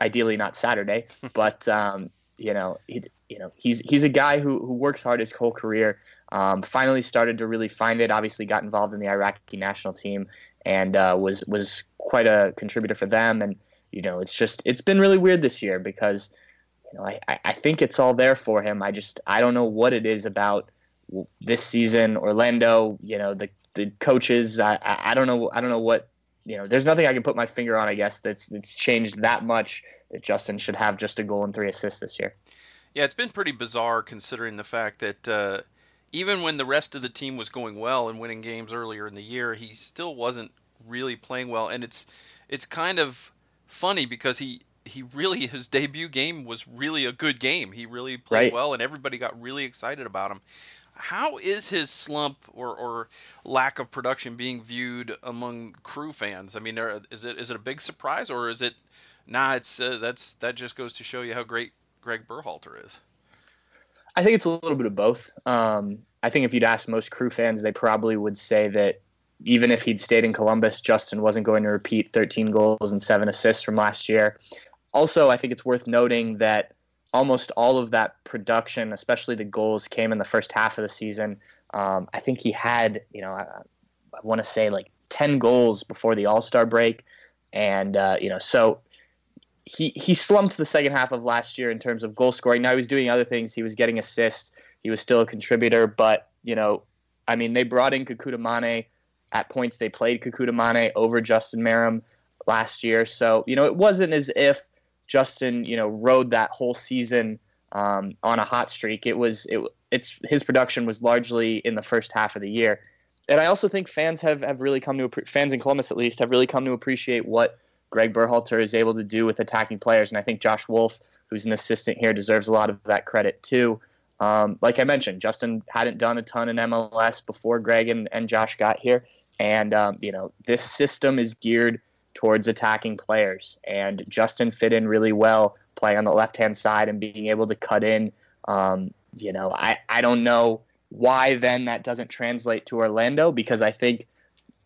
Ideally, not Saturday, but um, you know, he, you know, he's he's a guy who who works hard his whole career. Um, finally, started to really find it. Obviously, got involved in the Iraqi national team and uh, was was quite a contributor for them. And you know, it's just it's been really weird this year because you know I I think it's all there for him. I just I don't know what it is about this season. Orlando, you know, the the coaches. I I don't know I don't know what you know, there's nothing I can put my finger on, I guess, that's that's changed that much that Justin should have just a goal and three assists this year. Yeah, it's been pretty bizarre considering the fact that uh, even when the rest of the team was going well and winning games earlier in the year, he still wasn't really playing well, and it's it's kind of funny because he he really his debut game was really a good game. He really played right. well, and everybody got really excited about him how is his slump or, or lack of production being viewed among crew fans? I mean, is it is it a big surprise or is it nah? It's uh, that's that just goes to show you how great Gregg Berhalter is. I think it's a little bit of both. Um, I think if you'd ask most crew fans, they probably would say that even if he'd stayed in Columbus, Justin wasn't going to repeat 13 goals and seven assists from last year. Also, I think it's worth noting that almost all of that production, especially the goals, came in the first half of the season. Um, I think he had, you know, I, I want to say like 10 goals before the All Star break. And, uh, you know, so he, he slumped the second half of last year in terms of goal scoring. Now he was doing other things. He was getting assists. He was still a contributor. But, you know, I mean, they brought in Kekuta Manneh. At points, they played Kekuta Manneh over Justin Meram last year. So, you know, it wasn't as if Justin, you know, rode that whole season um, on a hot streak. It was it, it's his production was largely in the first half of the year, and I also think fans have have really come to fans in Columbus at least have really come to appreciate what Gregg Berhalter is able to do with attacking players, and I think Josh Wolff, who's an assistant here, deserves a lot of that credit too. Um, like I mentioned, Justin hadn't done a ton in MLS before Greg and, and Josh got here, and um, you know this system is geared towards attacking players. And Justin fit in really well playing on the left hand side and being able to cut in. Um, you know, I, I don't know why then that doesn't translate to Orlando because I think,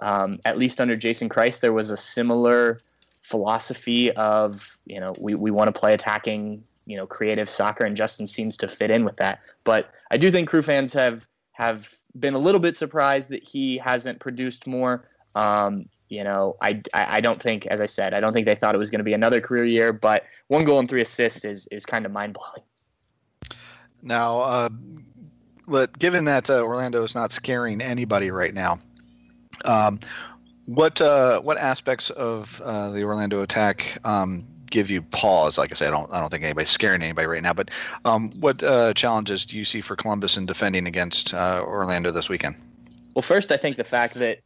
um, at least under Jason Kreis, there was a similar philosophy of, you know, we, we want to play attacking, you know, creative soccer, and Justin seems to fit in with that. But I do think crew fans have have been a little bit surprised that he hasn't produced more. Um, you know, I, I don't think, as I said, I don't think they thought it was going to be another career year, but one goal and three assists is, is kind of mind blowing. Now, uh, let, given that uh, Orlando is not scaring anybody right now, um, what uh, what aspects of uh, the Orlando attack um, give you pause? Like I said, I don't I don't think anybody's scaring anybody right now. But um, what uh, challenges do you see for Columbus in defending against uh, Orlando this weekend? Well, first, I think the fact that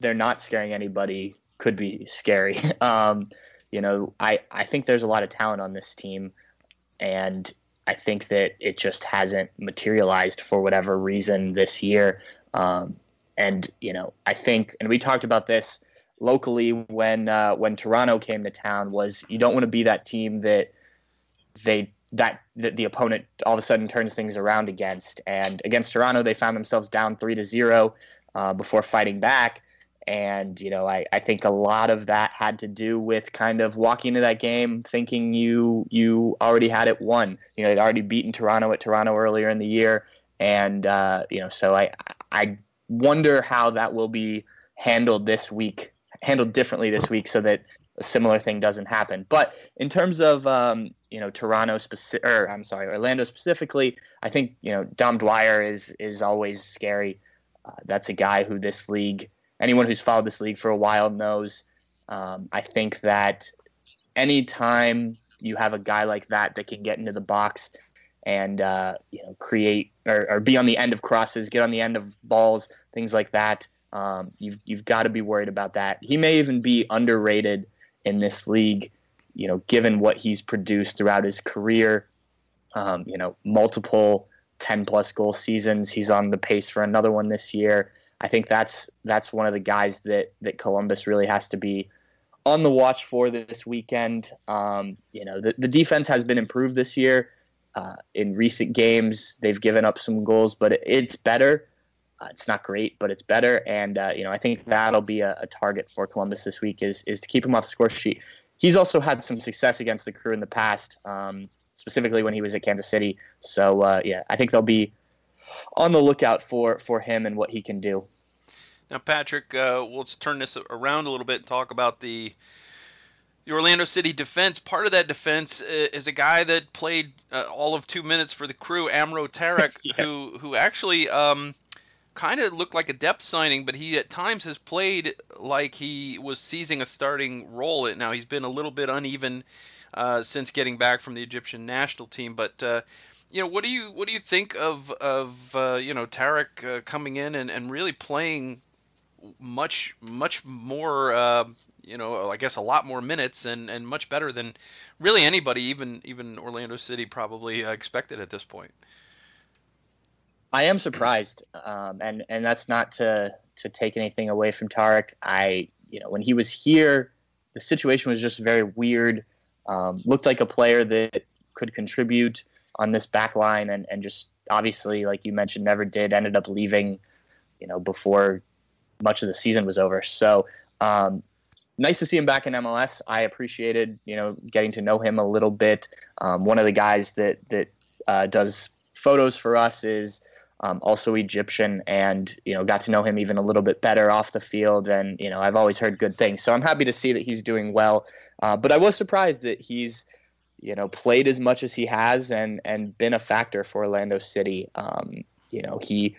they're not scaring anybody could be scary. Um, you know, I, I think there's a lot of talent on this team, and I think that it just hasn't materialized for whatever reason this year. Um, and you know, I think, and we talked about this locally when uh, when Toronto came to town, was you don't want to be that team that they that, that the opponent all of a sudden turns things around against. And against Toronto, they found themselves down three to zero uh, before fighting back. And, you know, I, I think a lot of that had to do with kind of walking into that game thinking you you already had it won. You know, they'd already beaten Toronto at Toronto earlier in the year. And, uh, you know, so I, I wonder how that will be handled this week, handled differently this week so that a similar thing doesn't happen. But in terms of um, you know Toronto specific, or I'm sorry, Orlando specifically, I think you know Dom Dwyer is is always scary. Uh, that's a guy who this league, anyone who's followed this league for a while knows. Um, I think that anytime you have a guy like that that can get into the box and uh, you know create or, or, be on the end of crosses, get on the end of balls, things like that. Um, you've you've got to be worried about that. He may even be underrated in this league, you know, given what he's produced throughout his career. Um, you know, multiple 10 plus goal seasons. He's on the pace for another one this year. I think that's that's one of the guys that that Columbus really has to be on the watch for this weekend. Um, you know, the, the defense has been improved this year. Uh, in recent games, they've given up some goals, but it, it's better. Uh, it's not great, but it's better. And uh, you know, I think that'll be a, a, target for Columbus this week is is to keep him off the score sheet. He's also had some success against the crew in the past, um, specifically when he was at Kansas City. So uh, yeah, I think they'll be on the lookout for for him and what he can do. Now, Patrick, uh, let's turn this around a little bit and talk about the the Orlando City defense. Part of that defense uh, is a guy that played uh, all of two minutes for the crew, Amro Tarek, yeah. who who actually um, kind of looked like a depth signing, but he at times has played like he was seizing a starting role. Now he's been a little bit uneven uh, since getting back from the Egyptian national team, but uh, you know, what do you what do you think of of uh, you know Tarek uh, coming in and, and really playing much much more uh, you know I guess a lot more minutes and, and much better than really anybody even even Orlando City probably uh, expected at this point. I am surprised, um, and and that's not to to take anything away from Tarek. I you know when he was here, the situation was just very weird. Um, looked like a player that could contribute on this back line, and and just obviously, like you mentioned, never did. Ended up leaving, you know, before much of the season was over. So. Um, nice to see him back in MLS. I appreciated, you know, getting to know him a little bit. Um, one of the guys that that uh, does photos for us is um, also Egyptian, and you know got to know him even a little bit better off the field. And you know I've always heard good things, so I'm happy to see that he's doing well. Uh, but I was surprised that he's you know played as much as he has and and been a factor for Orlando City. Um, you know he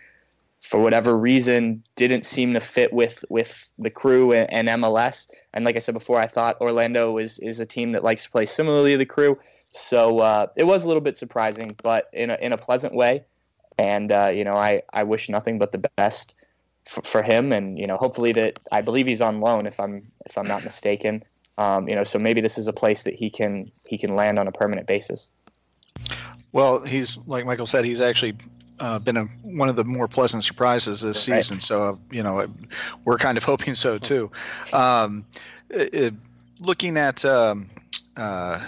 for whatever reason didn't seem to fit with with the crew and, and, MLS. And like I said before, I thought Orlando is is a team that likes to play similarly to the crew. So uh, it was a little bit surprising, but in a, in a pleasant way and uh, you know I, I wish nothing but the best for, for him and you know hopefully that I believe he's on loan if I'm if I'm not mistaken um, you know so maybe this is a place that he can he can land on a permanent basis well he's like Michael said he's actually uh, been a, one of the more pleasant surprises this right. season so uh, you know we're kind of hoping so too um, it, looking at um, uh,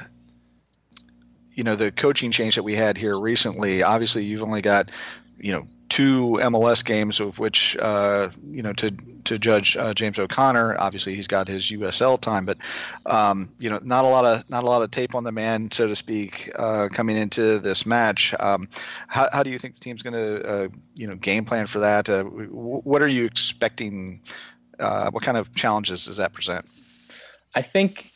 you know the coaching change that we had here recently. Obviously, you've only got you know two MLS games of which uh, you know to to judge uh, James O'Connor. Obviously, he's got his USL time, but um, you know not a lot of not a lot of tape on the man, so to speak, uh, coming into this match. Um, how, how, do you think the team's going to uh, you know game plan for that? Uh, what are you expecting? Uh, what kind of challenges does that present? I think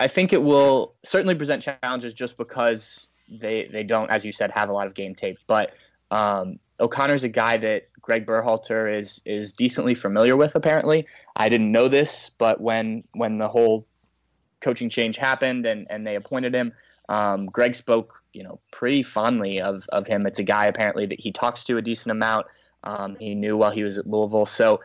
I think it will certainly present challenges just because they they don't, as you said, have a lot of game tape. But um, O'Connor's a guy that Gregg Berhalter is is decently familiar with. Apparently, I didn't know this, but when when the whole coaching change happened and and they appointed him, um, Greg spoke you know pretty fondly of of him. It's a guy apparently that he talks to a decent amount. Um, he knew while he was at Louisville, so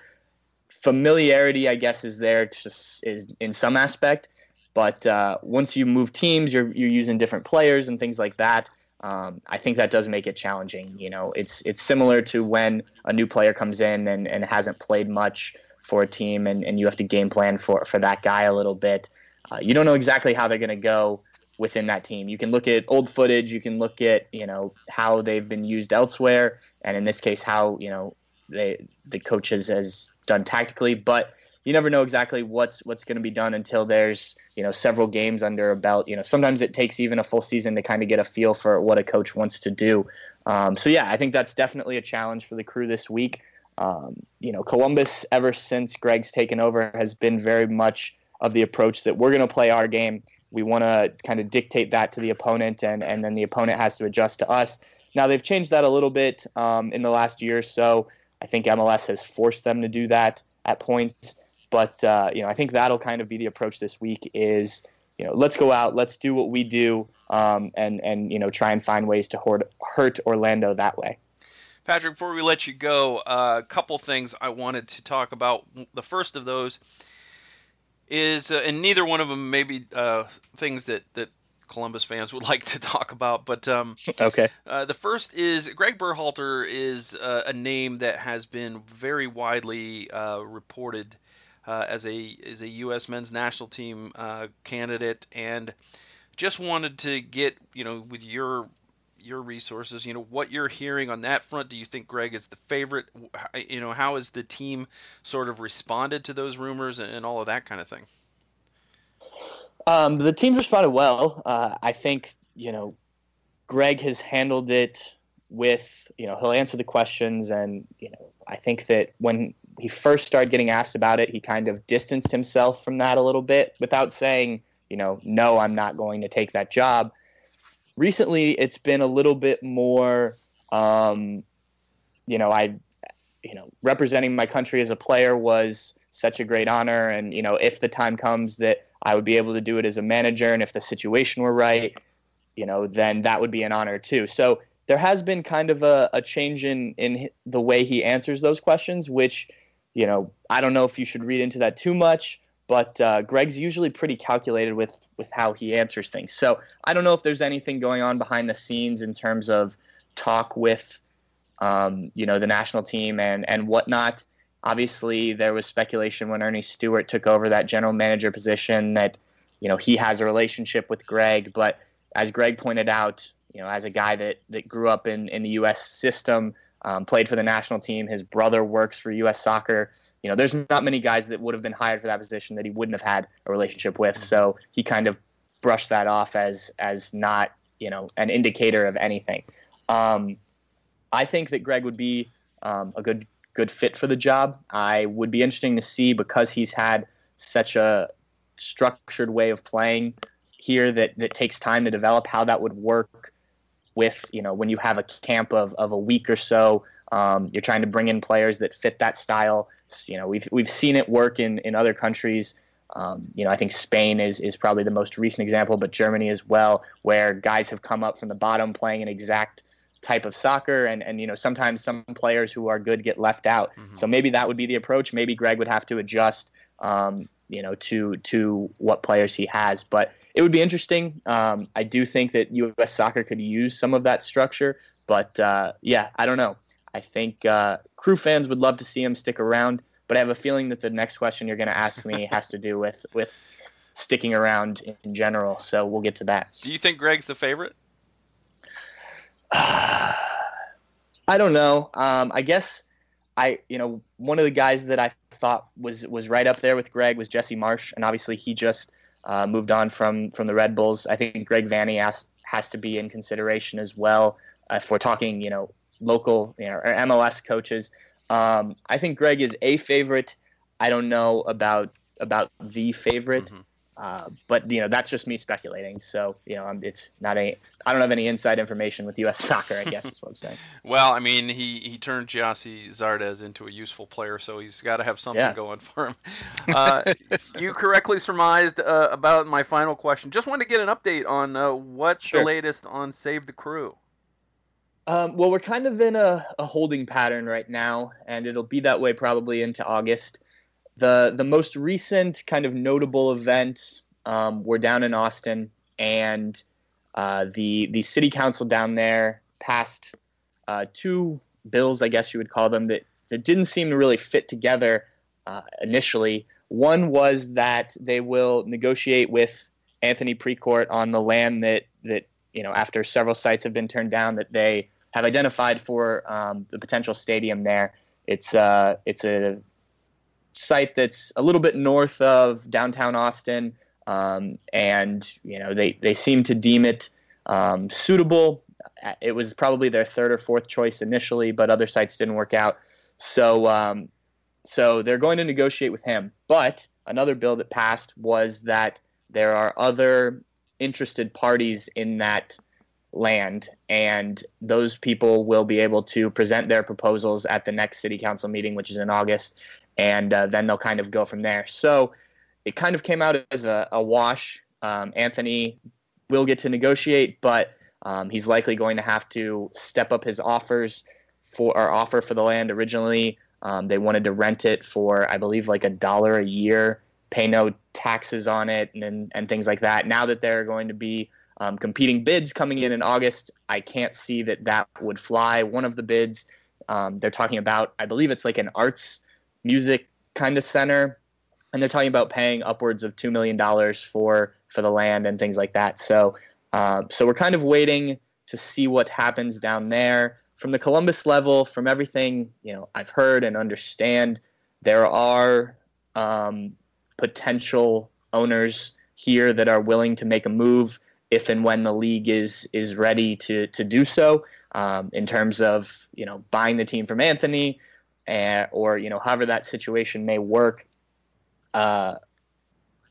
familiarity, I guess, is there to, is in some aspect. But uh, once you move teams, you're you're using different players and things like that. Um, I think that does make it challenging. You know, it's it's similar to when a new player comes in and, and hasn't played much for a team, and, and you have to game plan for for that guy a little bit. Uh, you don't know exactly how they're going to go within that team. You can look at old footage, you can look at you know how they've been used elsewhere, and in this case, how you know they the coaches has done tactically, but you never know exactly what's what's going to be done until there's you know several games under a belt. You know, sometimes it takes even a full season to kind of get a feel for what a coach wants to do. Um, so yeah, I think that's definitely a challenge for the crew this week. Um, you know, Columbus ever since Greg's taken over has been very much of the approach that we're going to play our game. We want to kind of dictate that to the opponent, and and then the opponent has to adjust to us. Now they've changed that a little bit um, in the last year or so. I think MLS has forced them to do that at points, but uh, you know I think that'll kind of be the approach this week. Is you know let's go out, let's do what we do, um, and and you know try and find ways to hurt, hurt Orlando that way. Patrick, before we let you go, uh, a couple things I wanted to talk about. The first of those is, uh, and neither one of them maybe uh, things that that Columbus fans would like to talk about. But um, okay, uh, the first is Gregg Berhalter is uh, a name that has been very widely uh, reported uh, as a as a U.S. men's national team uh, candidate, and just wanted to get you know with your your resources, you know what you're hearing on that front. Do you think Greg is the favorite? You know how has the team sort of responded to those rumors and all of that kind of thing? Um, the team's responded well. Uh, I think you know Greg has handled it with you know he'll answer the questions, and you know I think that when he first started getting asked about it, he kind of distanced himself from that a little bit without saying you know no, I'm not going to take that job. Recently, it's been a little bit more. Um, you know, I, you know, representing my country as a player was such a great honor, and you know, if the time comes that I would be able to do it as a manager. And if the situation were right, you know, then that would be an honor too. So there has been kind of a, a change in, in the way he answers those questions, which, you know, I don't know if you should read into that too much, but uh, Greg's usually pretty calculated with, with how he answers things. So I don't know if there's anything going on behind the scenes in terms of talk with, um, you know, the national team and, and whatnot. Obviously, there was speculation when Earnie Stewart took over that general manager position that you know he has a relationship with Greg, but as Greg pointed out, you know, as a guy that that grew up in in the U.S. system, um, played for the national team, his brother works for U.S. Soccer. You know, there's not many guys that would have been hired for that position that he wouldn't have had a relationship with. So he kind of brushed that off as as not you know an indicator of anything. Um, I think that Greg would be um, a good good fit for the job. I would be interesting to see because he's had such a structured way of playing here that that takes time to develop how that would work with you know when you have a camp of, of a week or so um, you're trying to bring in players that fit that style. You know we've we've seen it work in in other countries. Um, you know I think Spain is is probably the most recent example but Germany as well where guys have come up from the bottom playing an exact type of soccer. And and you know sometimes some players who are good get left out. Mm-hmm. so maybe that would be the approach. Maybe greg would have to adjust. Um, you know to to what players he has. But it would be interesting. Um, i do think that us soccer could use some of that structure but uh, yeah i don't know. I think uh, crew fans would love to see him stick around but i have a feeling that the next question you're going to ask me has to do with with sticking around in general. So we'll get to that. Do you think greg's the favorite? I don't know. Um, I guess I, you know, one of the guys that I thought was was right up there with Greg was Jesse Marsch, and obviously he just uh, moved on from from the Red Bulls. I think Greg Vanney has has to be in consideration as well uh, if we're talking, you know, local, you know, or MLS coaches. Um, I think Greg is a favorite. I don't know about about the favorite. Mm-hmm. Uh, but you know that's just me speculating. So you know it's not a I don't have any inside information with U.S. soccer. I guess is what I'm saying. well, I mean he he turned Gyasi Zardes into a useful player, so he's got to have something yeah. going for him. Uh, you correctly surmised uh, about my final question. Just wanted to get an update on uh, what's sure. the latest on Save the Crew. Um, well, we're kind of in a, a holding pattern right now, and it'll be that way probably into August. The the most recent kind of notable events um, were down in Austin, and uh, the the city council down there passed uh, two bills, I guess you would call them, that, that didn't seem to really fit together uh, initially. One was that they will negotiate with Anthony Precourt on the land that that you know after several sites have been turned down that they have identified for um, the potential stadium there. It's uh, it's a site that's a little bit north of downtown Austin, um, and you know they they seem to deem it um, suitable. It was probably their third or fourth choice initially, but other sites didn't work out. So um, so they're going to negotiate with him. But another bill that passed was that there are other interested parties in that land, and those people will be able to present their proposals at the next city council meeting, which is in August, and uh, then they'll kind of go from there. So it kind of came out as a, a wash. Um, Anthony will get to negotiate, but um, he's likely going to have to step up his offers for our offer for the land. Originally, um, they wanted to rent it for, I believe, like a dollar a year, pay no taxes on it, and and things like that. Now that they're going to be um, competing bids coming in in August, I can't see that that would fly. One of the bids um, they're talking about, I believe it's like an arts music kind of center, and they're talking about paying upwards of two million dollars for for the land and things like that. So uh, so we're kind of waiting to see what happens down there. From the Columbus level, from everything you know I've heard and understand, there are um, potential owners here that are willing to make a move if and when the league is is ready to to do so. Um, in terms of you know buying the team from Anthony, uh, or you know however that situation may work. Uh,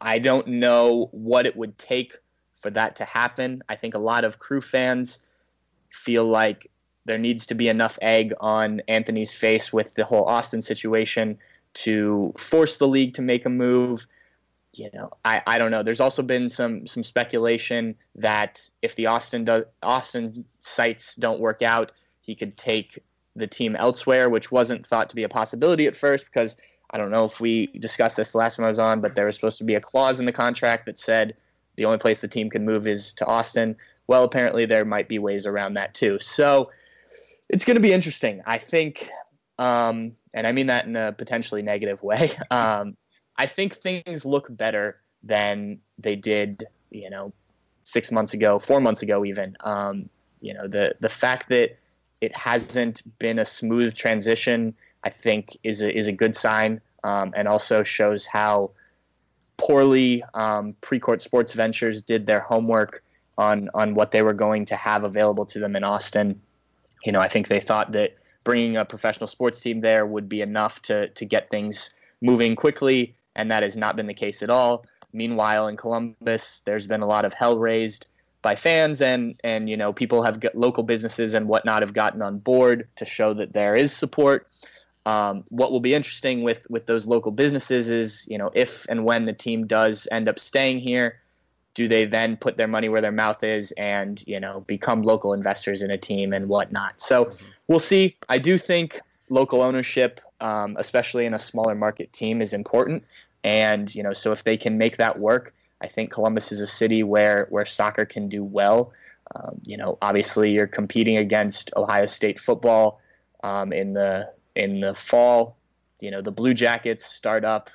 I don't know what it would take for that to happen. I think a lot of crew fans feel like there needs to be enough egg on Anthony's face with the whole Austin situation to force the league to make a move. You know, I, I don't know. There's also been some some speculation that if the Austin does Austin sites don't work out, he could take the team elsewhere, which wasn't thought to be a possibility at first because I don't know if we discussed this the last time I was on, but there was supposed to be a clause in the contract that said the only place the team can move is to Austin. Well, apparently there might be ways around that too. So it's going to be interesting. I think, um, and I mean that in a potentially negative way. Um, I think things look better than they did, you know, six months ago, four months ago, even. Um, you know, the the fact that it hasn't been a smooth transition, I think, is a, is a good sign, um, and also shows how poorly um, Precourt Sports Ventures did their homework on on what they were going to have available to them in Austin. You know, I think they thought that bringing a professional sports team there would be enough to to get things moving quickly, and that has not been the case at all. Meanwhile, in Columbus, there's been a lot of hell raised by fans, and and you know people have got local businesses and whatnot have gotten on board to show that there is support. Um, what will be interesting with with those local businesses is, you know, if and when the team does end up staying here, do they then put their money where their mouth is and you know become local investors in a team and whatnot? So mm-hmm. we'll see. I do think local ownership, um, especially in a smaller market team, is important. And you know, so if they can make that work, I think Columbus is a city where where soccer can do well. Um, you know, obviously you're competing against Ohio State football um, in the in the fall, you know, the Blue Jackets start up,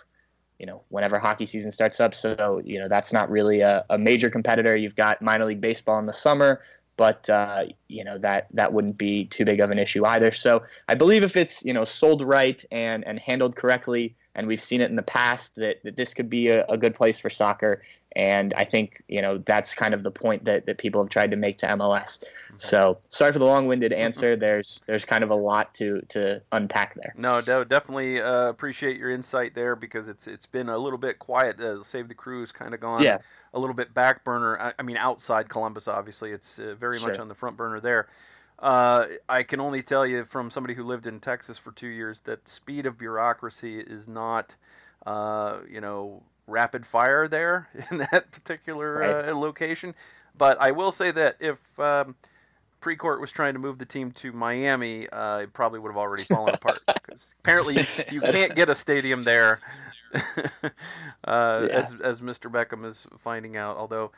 you know, whenever hockey season starts up. So, you know, that's not really a, a major competitor. You've got minor league baseball in the summer, but uh, you know that that wouldn't be too big of an issue either. So I believe if it's you know sold right and and handled correctly, and we've seen it in the past that, that this could be a, a good place for soccer. And I think you know that's kind of the point that, that people have tried to make to MLS. Okay. So sorry for the long-winded answer. There's there's kind of a lot to to unpack there. No, definitely uh, appreciate your insight there because it's it's been a little bit quiet. Uh, Save the Crew's kind of gone yeah. a little bit back burner. I, I mean, outside Columbus, obviously, it's uh, very sure. much on the front burner there. Uh, I can only tell you from somebody who lived in Texas for two years that speed of bureaucracy is not, uh, you know, rapid fire there in that particular right. uh, location. But I will say that if um, Precourt was trying to move the team to Miami, uh, it probably would have already fallen apart because apparently you, you, can't get a stadium there. Uh, yeah. as, as Mr. Beckham is finding out, although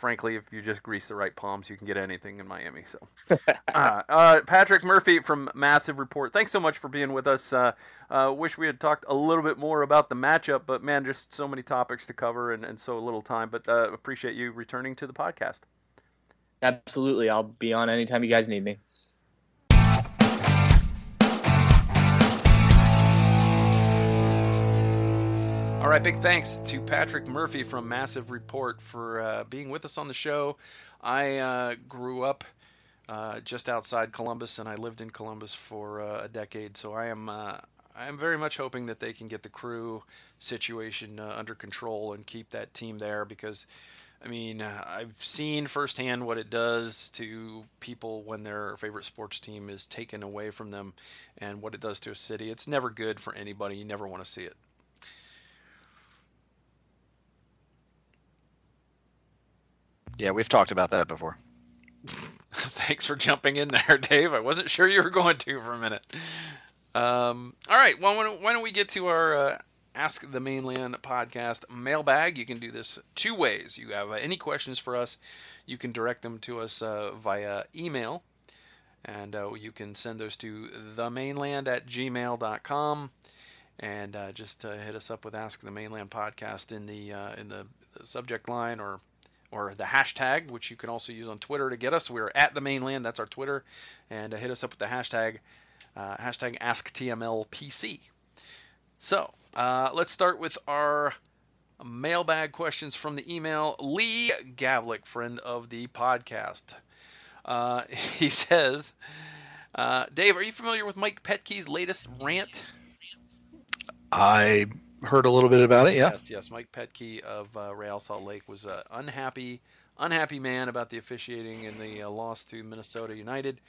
frankly, if you just grease the right palms, you can get anything in Miami. So, uh, uh, Patrick Murphy from Massive Report, thanks so much for being with us. Uh, uh, wish we had talked a little bit more about the matchup, but man, just so many topics to cover and, and so little time. But uh, appreciate you returning to the podcast. Absolutely, I'll be on anytime you guys need me. All right, big thanks to Patrick Murphy from Massive Report for uh, being with us on the show. I uh, grew up uh, just outside Columbus, and I lived in Columbus for uh, a decade, so I am uh, I'm very much hoping that they can get the crew situation uh, under control and keep that team there because I mean, I've seen firsthand what it does to people when their favorite sports team is taken away from them and what it does to a city. It's never good for anybody. You never want to see it. Yeah, we've talked about that before. Thanks for jumping in there, Dave. I wasn't sure you were going to for a minute. Um, all right, well, why don't we get to our uh, Ask the Mane Land podcast mailbag. You can do this two ways. You have uh, any questions for us, you can direct them to us uh, via email, and uh, you can send those to themaneland at gmail.com. And uh, just hit us up with Ask the Mane Land podcast in the uh, in the subject line or or the hashtag, which you can also use on Twitter to get us. We're at the Mane Land. That's our Twitter, and uh, hit us up with the hashtag uh, hashtag AskTMLPC. So uh, let's start with our mailbag questions from the email. Lee Gavlik, friend of the podcast. Uh, he says, uh, Dave, are you familiar with Mike Petke's latest rant? I heard a little bit about it. Yeah. Yes, yes. Mike Petke of uh, Real Salt Lake was an unhappy, unhappy man about the officiating in the uh, loss to Minnesota United.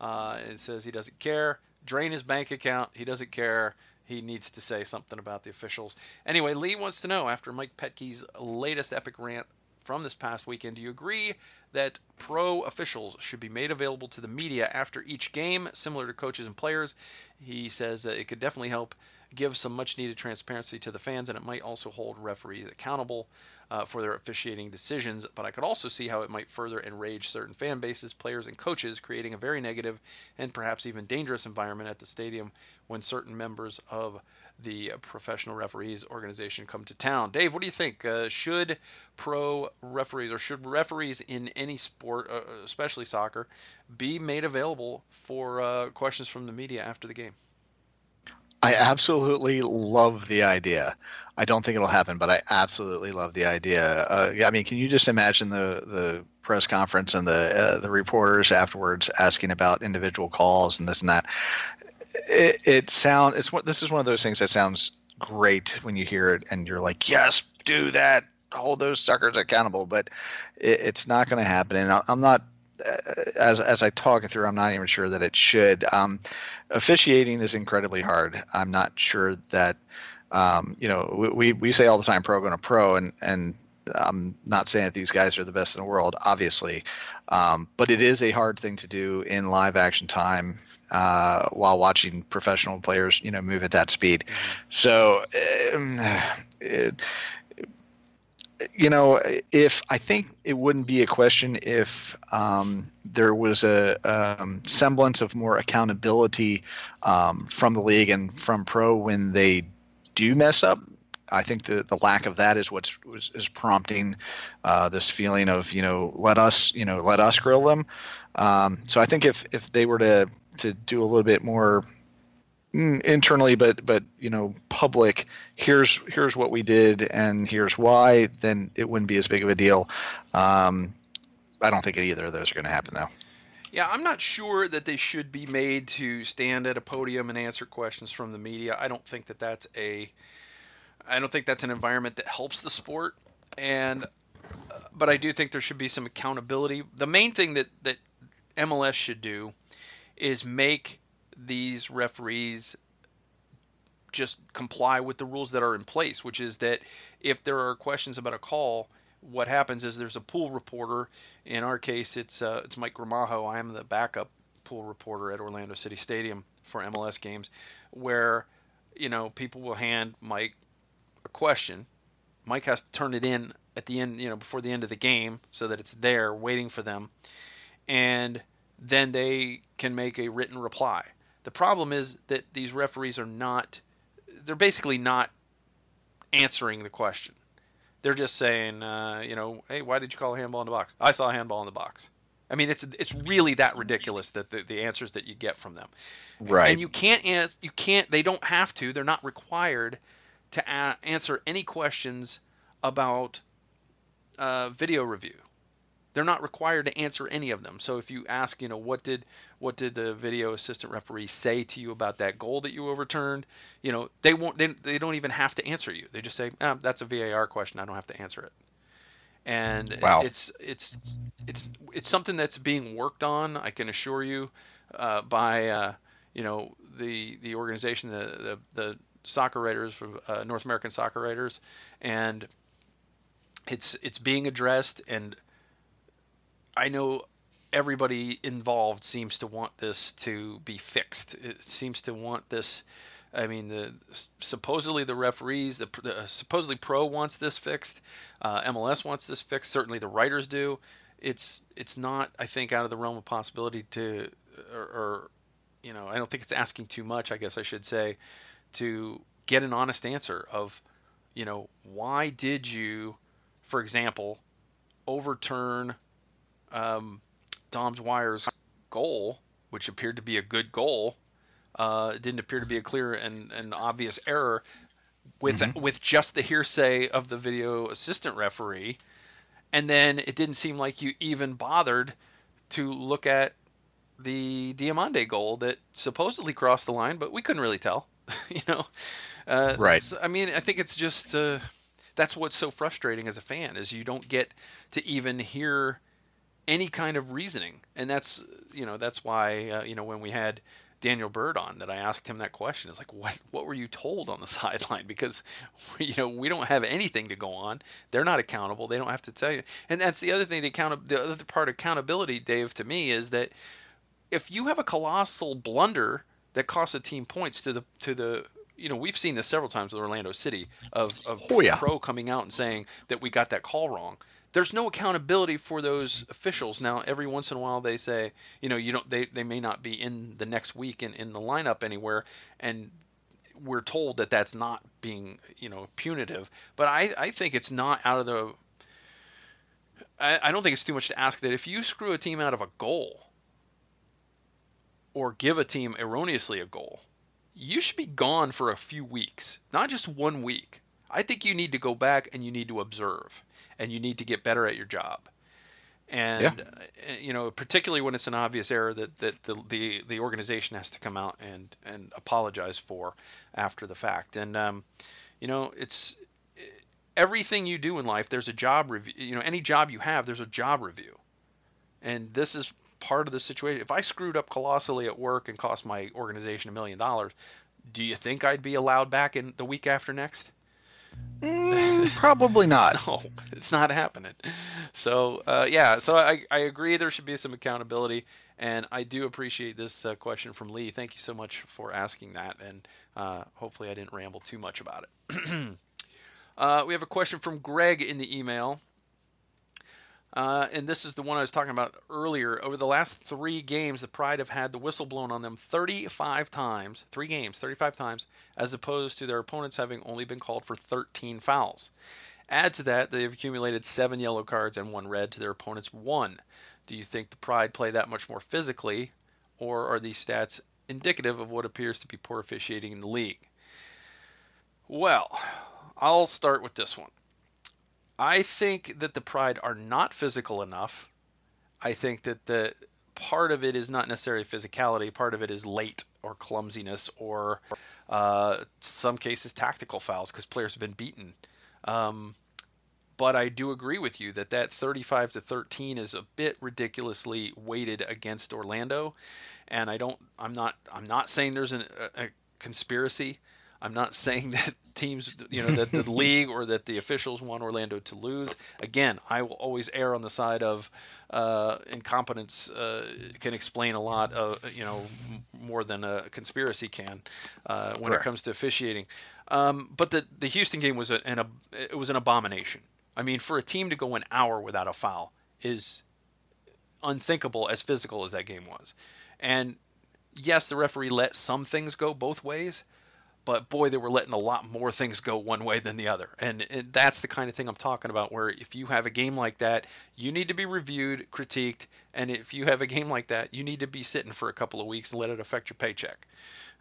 Uh, it says he doesn't care. Drain his bank account. He doesn't care he needs to say something about the officials. Anyway, Lee wants to know after Mike Petke's latest epic rant from this past weekend, do you agree that pro officials should be made available to the media after each game, similar to coaches and players? He says it could definitely help give some much needed transparency to the fans, and it might also hold referees accountable uh, for their officiating decisions. But I could also see how it might further enrage certain fan bases, players, and coaches, creating a very negative and perhaps even dangerous environment at the stadium when certain members of the professional referees organization come to town. Dave, what do you think? Uh, should pro referees or should referees in any sport, uh, especially soccer, be made available for uh, questions from the media after the game? I absolutely love the idea. I don't think it'll happen, but I absolutely love the idea. Uh, I mean, can you just imagine the the press conference and the uh, the reporters afterwards asking about individual calls and this and that? It, it sounds it's this is one of those things that sounds great when you hear it and you're like, yes, do that, hold those suckers accountable. But it, it's not going to happen, and I'm not as as I talk it through, I'm not even sure that it should. Um, officiating is incredibly hard. I'm not sure that um, you know we, we say all the time pro going to pro, and and I'm not saying that these guys are the best in the world, obviously, um, but it is a hard thing to do in live action time uh, while watching professional players, you know, move at that speed. So um, it, you know, if I think it wouldn't be a question if um, there was a um, semblance of more accountability um, from the league and from pro when they do mess up. I think the, the lack of that is what's is, is prompting uh, this feeling of you know let us you know let us grill them. Um, so I think if if they were to to do a little bit more internally but but you know public here's here's what we did and here's why then it wouldn't be as big of a deal. Um, i don't think either of those are going to happen though. Yeah i'm not sure that they should be made to stand at a podium and answer questions from the media. I don't think that that's a i don't think that's an environment that helps the sport. And but i do think there should be some accountability. The main thing that that mls should do is make these referees just comply with the rules that are in place, which is that if there are questions about a call, what happens is there's a pool reporter. In our case, it's uh, it's Mike Gramajo. I am the backup pool reporter at Orlando City Stadium for MLS games, where you know people will hand Mike a question. Mike has to turn it in at the end, you know, before the end of the game, so that it's there waiting for them, and then they can make a written reply. The problem is that these referees are not, they're basically not answering the question. They're just saying, uh, you know, hey, why did you call a handball in the box? I saw a handball in the box. I mean, it's it's really that ridiculous that the, the answers that you get from them. Right. And you can't answer. You can't. They don't have to. They're not required to a- answer any questions about uh, video review. They're not required to answer any of them. So if you ask, you know, what did what did the video assistant referee say to you about that goal that you overturned? You know, they won't. They, they don't even have to answer you. They just say, ah, "That's a VAR question. I don't have to answer it." And wow. it's it's it's it's something that's being worked on. I can assure you, uh, by uh, you know the the organization, the the, the soccer writers from uh, North American Soccer Writers, and it's it's being addressed. And I know everybody involved seems to want this to be fixed. It seems to want this. I mean, the supposedly the referees, the, the supposedly pro wants this fixed. Uh, MLS wants this fixed. Certainly the writers do. It's it's not, I think, out of the realm of possibility to, or, or you know, I don't think it's asking too much. I guess I should say, to get an honest answer of, you know, why did you, for example, overturn um, Dom Dwyer's goal, which appeared to be a good goal, uh, didn't appear to be a clear and, and obvious error with mm-hmm. with just the hearsay of the video assistant referee, and then it didn't seem like you even bothered to look at the Diomande goal that supposedly crossed the line, but we couldn't really tell. you know, uh, right? So, I mean, I think it's just uh, that's what's so frustrating as a fan is you don't get to even hear any kind of reasoning, and that's you know that's why uh, you know when we had Daniel Bird on that I asked him that question. It's like, what what were you told on the sideline? Because you know we don't have anything to go on. They're not accountable. They don't have to tell you. And that's the other thing. The account the other part of accountability, Dave, to me is that if you have a colossal blunder that costs a team points to the to the you know we've seen this several times with Orlando City of of oh, yeah. pro coming out and saying that we got that call wrong there's no accountability for those officials. Now, every once in a while, they say, you know, you don't, they, they may not be in the next week in, in the lineup anywhere, and we're told that that's not being, you know, punitive. But I, I think it's not out of the. I, I don't think it's too much to ask that if you screw a team out of a goal, or give a team erroneously a goal, you should be gone for a few weeks, not just one week. I think you need to go back and you need to observe and you need to get better at your job. And yeah. uh, you know, particularly when it's an obvious error that, that the, the the organization has to come out and and apologize for after the fact. And um, you know, it's everything you do in life. There's a job review. You know, any job you have, there's a job review. And this is part of the situation. If I screwed up colossally at work and cost my organization a million dollars, do you think I'd be allowed back in the week after next? Mm, probably not. no, it's not happening. So uh, yeah, so I, I agree there should be some accountability, and I do appreciate this uh, question from Lee. Thank you so much for asking that, and uh, hopefully I didn't ramble too much about it. Uh, we have a question from Greg in the email. Uh, and this is the one I was talking about earlier. Over the last three games, the Pride have had the whistle blown on them 35 times, three games, 35 times, as opposed to their opponents having only been called for 13 fouls. Add to that, they've accumulated seven yellow cards and one red to their opponent's one. Do you think the Pride play that much more physically, or are these stats indicative of what appears to be poor officiating in the league? Well, I'll start with this one. I think that the Pride are not physical enough. I think that the part of it is not necessarily physicality. Part of it is late or clumsiness or uh, some cases tactical fouls because players have been beaten. Um, but I do agree with you that that 35 to 13 is a bit ridiculously weighted against Orlando, and I don't. I'm not. I'm not saying there's an, a, a conspiracy. I'm not saying that teams, you know, that the league or that the officials want Orlando to lose. Again, I will always err on the side of uh, incompetence uh, can explain a lot, of, you know, more than a conspiracy can uh, when it comes to officiating. Um, but the the Houston game was a, an it was an abomination. I mean, for a team to go an hour without a foul is unthinkable as physical as that game was. And yes, the referee let some things go both ways but boy, they were letting a lot more things go one way than the other. And, and, that's the kind of thing I'm talking about, where if you have a game like that, you need to be reviewed, critiqued, and if you have a game like that, you need to be sitting for a couple of weeks and let it affect your paycheck.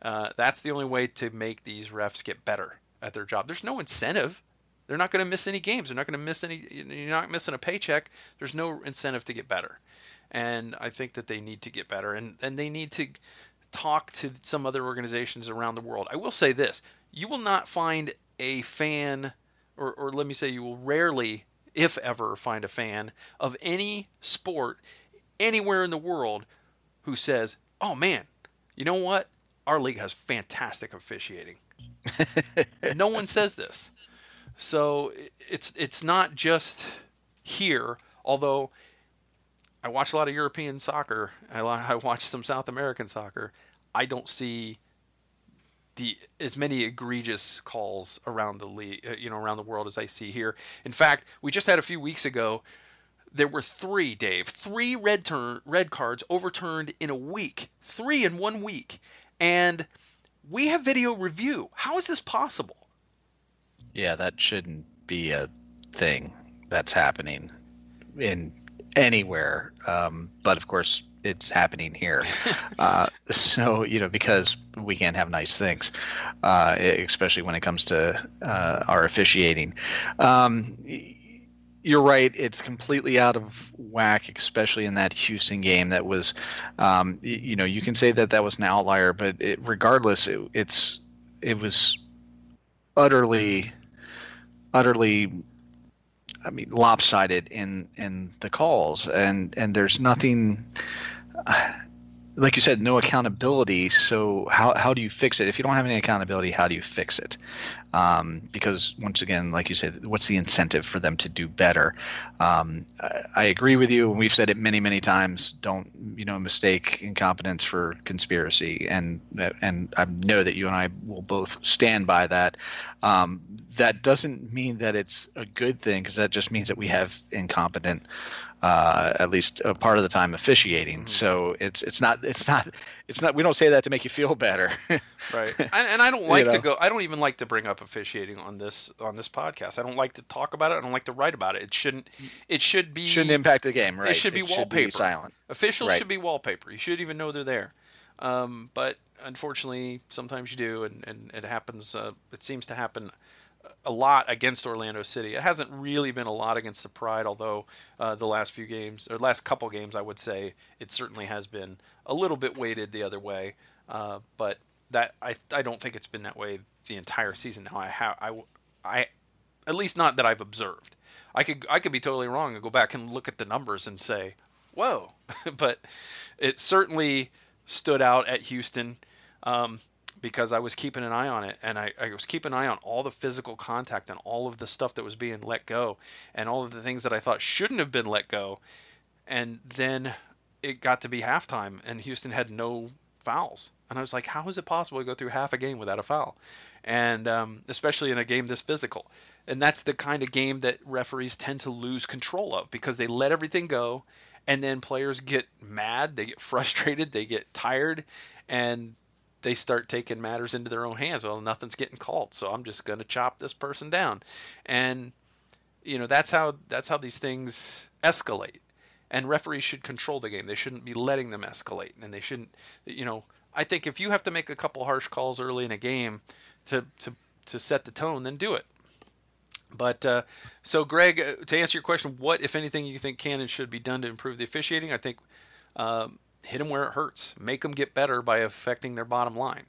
Uh, that's the only way to make these refs get better at their job. There's no incentive They're not going to miss any games. They're not going to miss any. You're not missing a paycheck. There's no incentive to get better, and I think that they need to get better, and and they need to talk to some other organizations around the world. I will say this: you will not find a fan, or or let me say, you will rarely, if ever, find a fan of any sport anywhere in the world who says, "Oh man, you know what? Our league has fantastic officiating." no one says this. So it's it's not just here, although I watch a lot of European soccer. I, I watch some South American soccer. I don't see the as many egregious calls around the league, uh, you know, around the world as I see here. In fact, we just had a few weeks ago. There were three, Dave, three red turn red cards overturned in a week, three in one week, and we have video review. How is this possible? Yeah, that shouldn't be a thing that's happening in anywhere. Um, but of course, it's happening here. uh, so you know, because we can't have nice things, uh, especially when it comes to uh, our officiating. Um, you're right. It's completely out of whack, especially in that Houston game. That was, um, you know, you can say that that was an outlier, but it, regardless, it, it's it was utterly, utterly I mean, lopsided in in the calls, and and there's nothing. Like you said, no accountability. So how how do you fix it? If you don't have any accountability, how do you fix it? Um, because once again, like you said, what's the incentive for them to do better? Um, I, I, agree with you, and we've said it many, many times. Don't you know mistake incompetence for conspiracy, and and I know that you and I will both stand by that. Um, that doesn't mean that it's a good thing, because that just means that we have incompetent uh, at least a part of the time officiating. Mm-hmm. So it's it's not it's not it's not we don't say that to make you feel better. right. And, and, I don't like you know? to go. I don't even like to bring up officiating on this on this podcast. I don't like to talk about it. I don't like to write about it. It shouldn't. It should be. Shouldn't impact the game. Right. It should be it wallpaper. Should be silent. Officials right. should be wallpaper. You should even know they're there. Um, but unfortunately, sometimes you do, and, and it happens. Uh, it seems to happen a lot against Orlando City. It hasn't really been a lot against the Pride, although uh, the last few games or last couple games, I would say it certainly has been a little bit weighted the other way. Uh, but that I, I don't think it's been that way the entire season. Now I have I, I at least not that I've observed. I could I could be totally wrong and go back and look at the numbers and say, whoa, but it certainly stood out at Houston. Um, because I was keeping an eye on it and I, I, was keeping an eye on all the physical contact and all of the stuff that was being let go and all of the things that I thought shouldn't have been let go. And then it got to be halftime and Houston had no fouls. And I was like, how is it possible to go through half a game without a foul? And um, especially in a game this physical. And that's the kind of game that referees tend to lose control of because they let everything go and then players get mad, they get frustrated, they get tired, and they start taking matters into their own hands. Well, nothing's getting called, so I'm just going to chop this person down. And you know, that's how that's how these things escalate. And referees should control the game. They shouldn't be letting them escalate, and they shouldn't. You know, I think if you have to make a couple harsh calls early in a game to to to set the tone, then do it. But uh, so, Greg, uh, to answer your question, what, if anything, you think can and should be done to improve the officiating? I think um, hit them where it hurts. Make them get better by affecting their bottom line.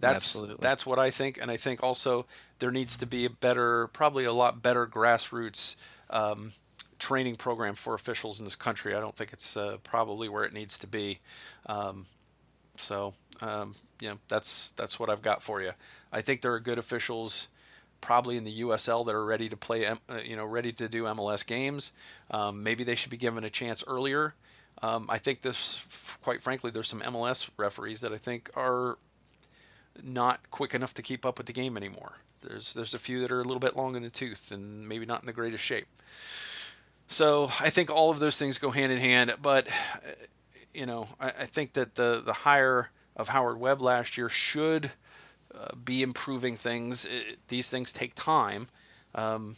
That's Absolutely. that's what I think, and I think also there needs to be a better, probably a lot better grassroots um, training program for officials in this country. I don't think it's uh, probably where it needs to be. Um, so, um, know, that's that's what I've got for you. I think there are good officials, probably in the USL that are ready to play, uh, you know, ready to do MLS games. Um, maybe they should be given a chance earlier. Um, I think this, quite frankly, there's some MLS referees that I think are not quick enough to keep up with the game anymore. There's there's a few that are a little bit long in the tooth and maybe not in the greatest shape. So I think all of those things go hand in hand. But you know, I, I think that the the hire of Howard Webb last year should uh, be improving things. It, these things take time. Um,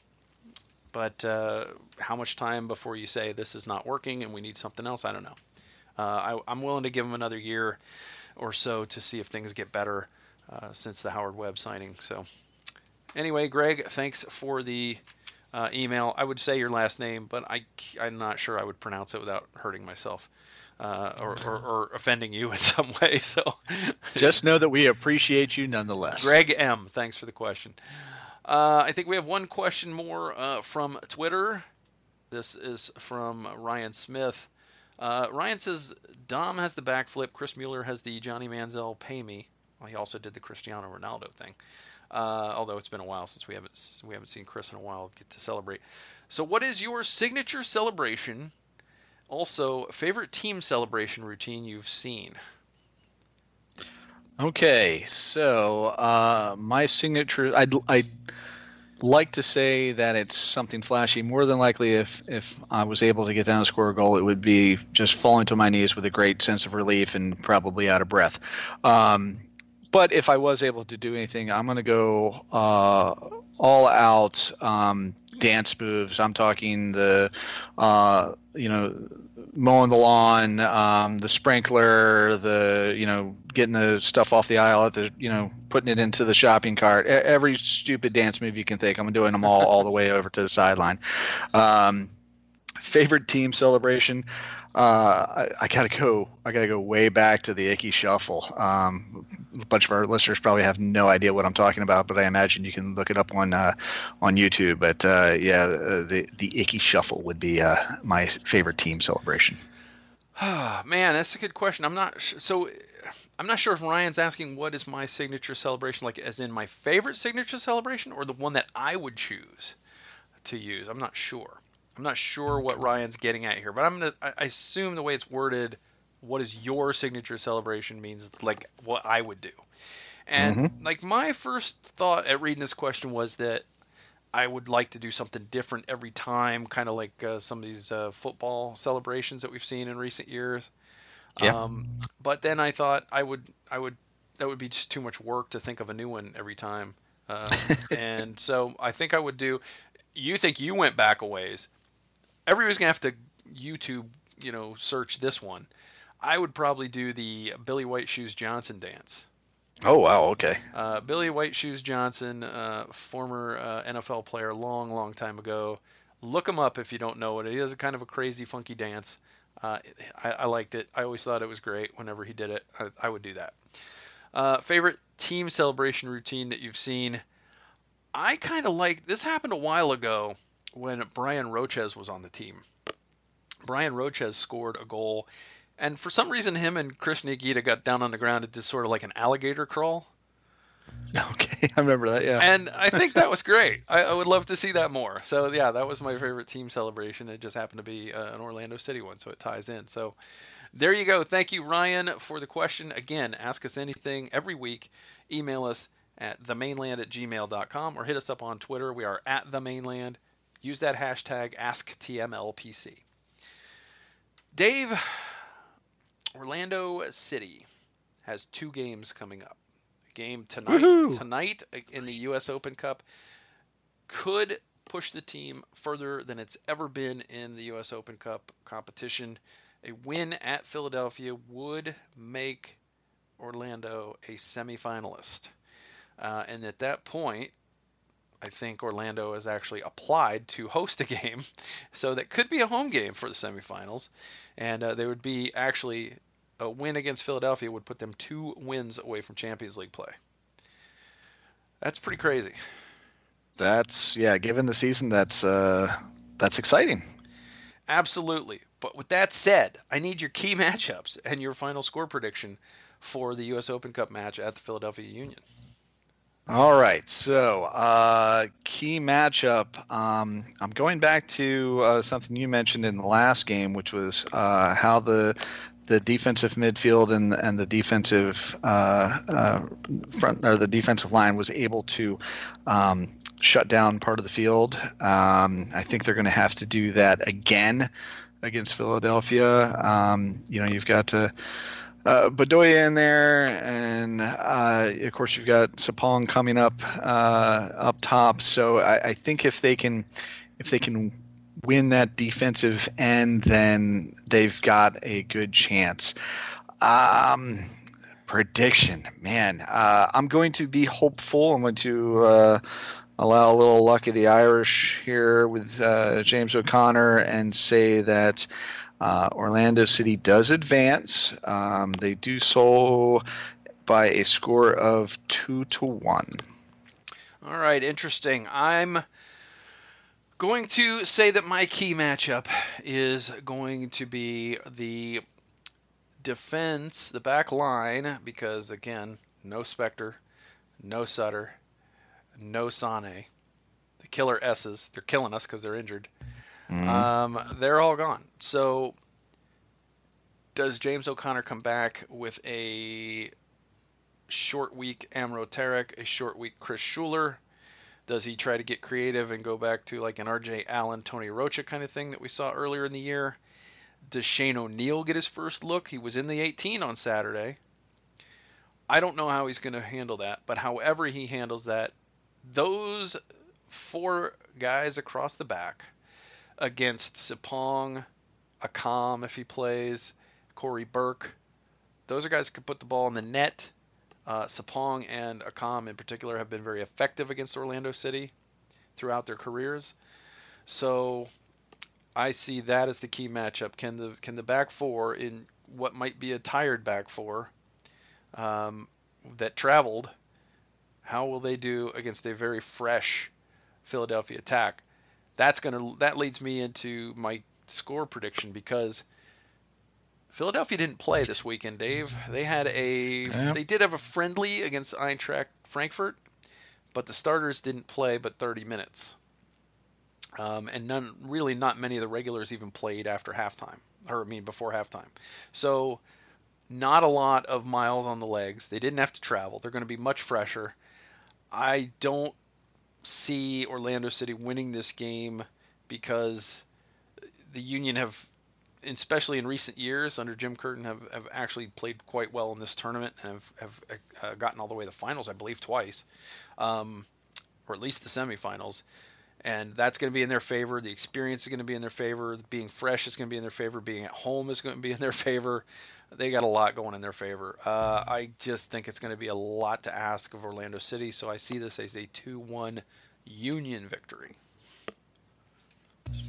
but uh, how much time before you say this is not working and we need something else? I don't know. Uh, I, am willing to give him another year or so to see if things get better uh, since the Howard Webb signing. So Anyway, Greg, thanks for the uh, email. I would say your last name, but I, I'm not sure I would pronounce it without hurting myself. Uh, or, or, or, offending you in some way. So just know that we appreciate you nonetheless. Greg M, thanks for the question. Uh, I think we have one question more uh, from Twitter. This is from Ryan Smith. Uh, Ryan says Dom has the backflip. Chris Mueller has the Johnny Manziel pay me. Well, he also did the Cristiano Ronaldo thing. Uh, although it's been a while since we haven't we haven't seen Chris in a while get to celebrate. So, what is your signature celebration? Also, favorite team celebration routine you've seen? Okay, so uh, my signature, I'd, I'd like to say that it's something flashy. More than likely, if if I was able to get down and score a goal, it would be just falling to my knees with a great sense of relief and probably out of breath. Um, but if I was able to do anything, I'm going to go uh, all out um, dance moves. I'm talking the, uh, you know, mowing the lawn, um, the sprinkler, the, you know, getting the stuff off the aisle, at the, you know, putting it into the shopping cart. Every stupid dance move you can think. I'm doing them all all the way over to the sideline. Um, favorite team celebration uh, I, I, gotta go. I gotta go way back to the Ickey Shuffle. Um, a bunch of our listeners probably have no idea what I'm talking about, but I imagine you can look it up on uh, on YouTube. But uh, yeah, the the Ickey Shuffle would be uh, my favorite team celebration. Oh, Man, that's a good question. I'm not sh- so. I'm not sure if Ryan's asking what is my signature celebration, like as in my favorite signature celebration, or the one that I would choose to use. I'm not sure. I'm not sure what Ryan's getting at here, but I'm gonna. I assume the way it's worded, what is your signature celebration means like what I would do. And mm-hmm. like my first thought at reading this question was that I would like to do something different every time, kind of like uh, some of these uh, football celebrations that we've seen in recent years. Yeah. Um, but then I thought I would I would that would be just too much work to think of a new one every time. Uh, and so I think I would do. You think you went back a ways? Everybody's gonna have to YouTube, you know, search this one. I would probably do the Billy White Shoes Johnson dance. Oh wow, okay. Uh, Billy White Shoes Johnson, uh, former uh, NFL player, long, long time ago. Look him up if you don't know it. He has a kind of a crazy, funky dance. Uh, I, I, liked it. I always thought it was great whenever he did it. I, I would do that. Uh, favorite team celebration routine that you've seen? I kind of like this. Happened a while ago when Bryan Rochez was on the team. Bryan Rochez scored a goal, and for some reason, him and Cristian Higuita got down on the ground and did sort of like an alligator crawl. Okay, I remember that. Yeah. And I think that was great. I, I, would love to see that more. So yeah, that was my favorite team celebration. It just happened to be uh, an Orlando City one, so it ties in. So there you go. Thank you, Ryan, for the question. Again, ask us anything every week. Email us at themaneland at gmail.com or hit us up on Twitter. We are at the Mane Land. Use that hashtag AskTMLPC. Dave, Orlando City has two games coming up. A game tonight, Woo-hoo! tonight in the U.S. Open Cup could push the team further than it's ever been in the U.S. Open Cup competition. A win at Philadelphia would make Orlando a semifinalist. Uh, and at that point, I think Orlando has actually applied to host a game, so that could be a home game for the semifinals, and uh, they would be actually a win against Philadelphia would put them two wins away from Champions League play. That's pretty crazy. That's yeah, given the season, that's uh, that's exciting. Absolutely. But with that said, I need your key matchups and your final score prediction for the U.S. Open Cup match at the Philadelphia Union. All right, so uh, key matchup. Um, I'm going back to uh, something you mentioned in the last game, which was uh, how the the defensive midfield and and the defensive uh, uh, front or the defensive line was able to um, shut down part of the field. Um, I think they're going to have to do that again against Philadelphia. Um, you know, you've got to uh, Bedoya in there, and uh, of course you've got Sapong coming up uh, up top. So I, I, think if they can if they can win that defensive end, then they've got a good chance. Um, prediction, man, uh, I'm going to be hopeful. I'm going to uh, allow a little luck of the Irish here with uh, James O'Connor and say that uh, Orlando City does advance. Um, they do so by a score of two to one. All right, interesting. I'm going to say that my key matchup is going to be the defense, the back line, because again, no Spector, no Sutter, no Sane. The killer S's, they're killing us because they're injured. Mm-hmm. Um, they're all gone. So, does James O'Connor come back with a short week Amro Tarek, a short week Chris Schuler? Does he try to get creative and go back to like an RJ Allen, Tony Rocha kind of thing that we saw earlier in the year? Does Shane O'Neill get his first look? He was in the 18 on Saturday. I don't know how he's going to handle that, but however he handles that, those four guys across the back against Sapong, Accam if he plays, Cory Burke, those are guys who can put the ball in the net. Uh, Sapong and Accam in particular have been very effective against Orlando City throughout their careers. So I see that as the key matchup. Can the can the back four in what might be a tired back four um, that traveled, how will they do against a very fresh Philadelphia attack? That's gonna that leads me into my score prediction because Philadelphia didn't play this weekend, Dave. They had a yeah. they did have a friendly against Eintracht Frankfurt, but the starters didn't play but 30 minutes. Um, and none, really, not many of the regulars even played after halftime, or I mean before halftime. So, not a lot of miles on the legs. They didn't have to travel. They're going to be much fresher. I don't see Orlando City winning this game because the Union have, especially in recent years under Jim Curtin, have, have actually played quite well in this tournament and have, have uh, gotten all the way to the finals, I believe, twice, um, or at least the semifinals and that's going to be in their favor. The experience is going to be in their favor. Being fresh is going to be in their favor. Being at home is going to be in their favor. They got a lot going in their favor. Uh, I just think it's going to be a lot to ask of Orlando City, so I see this as a 2-1 Union victory.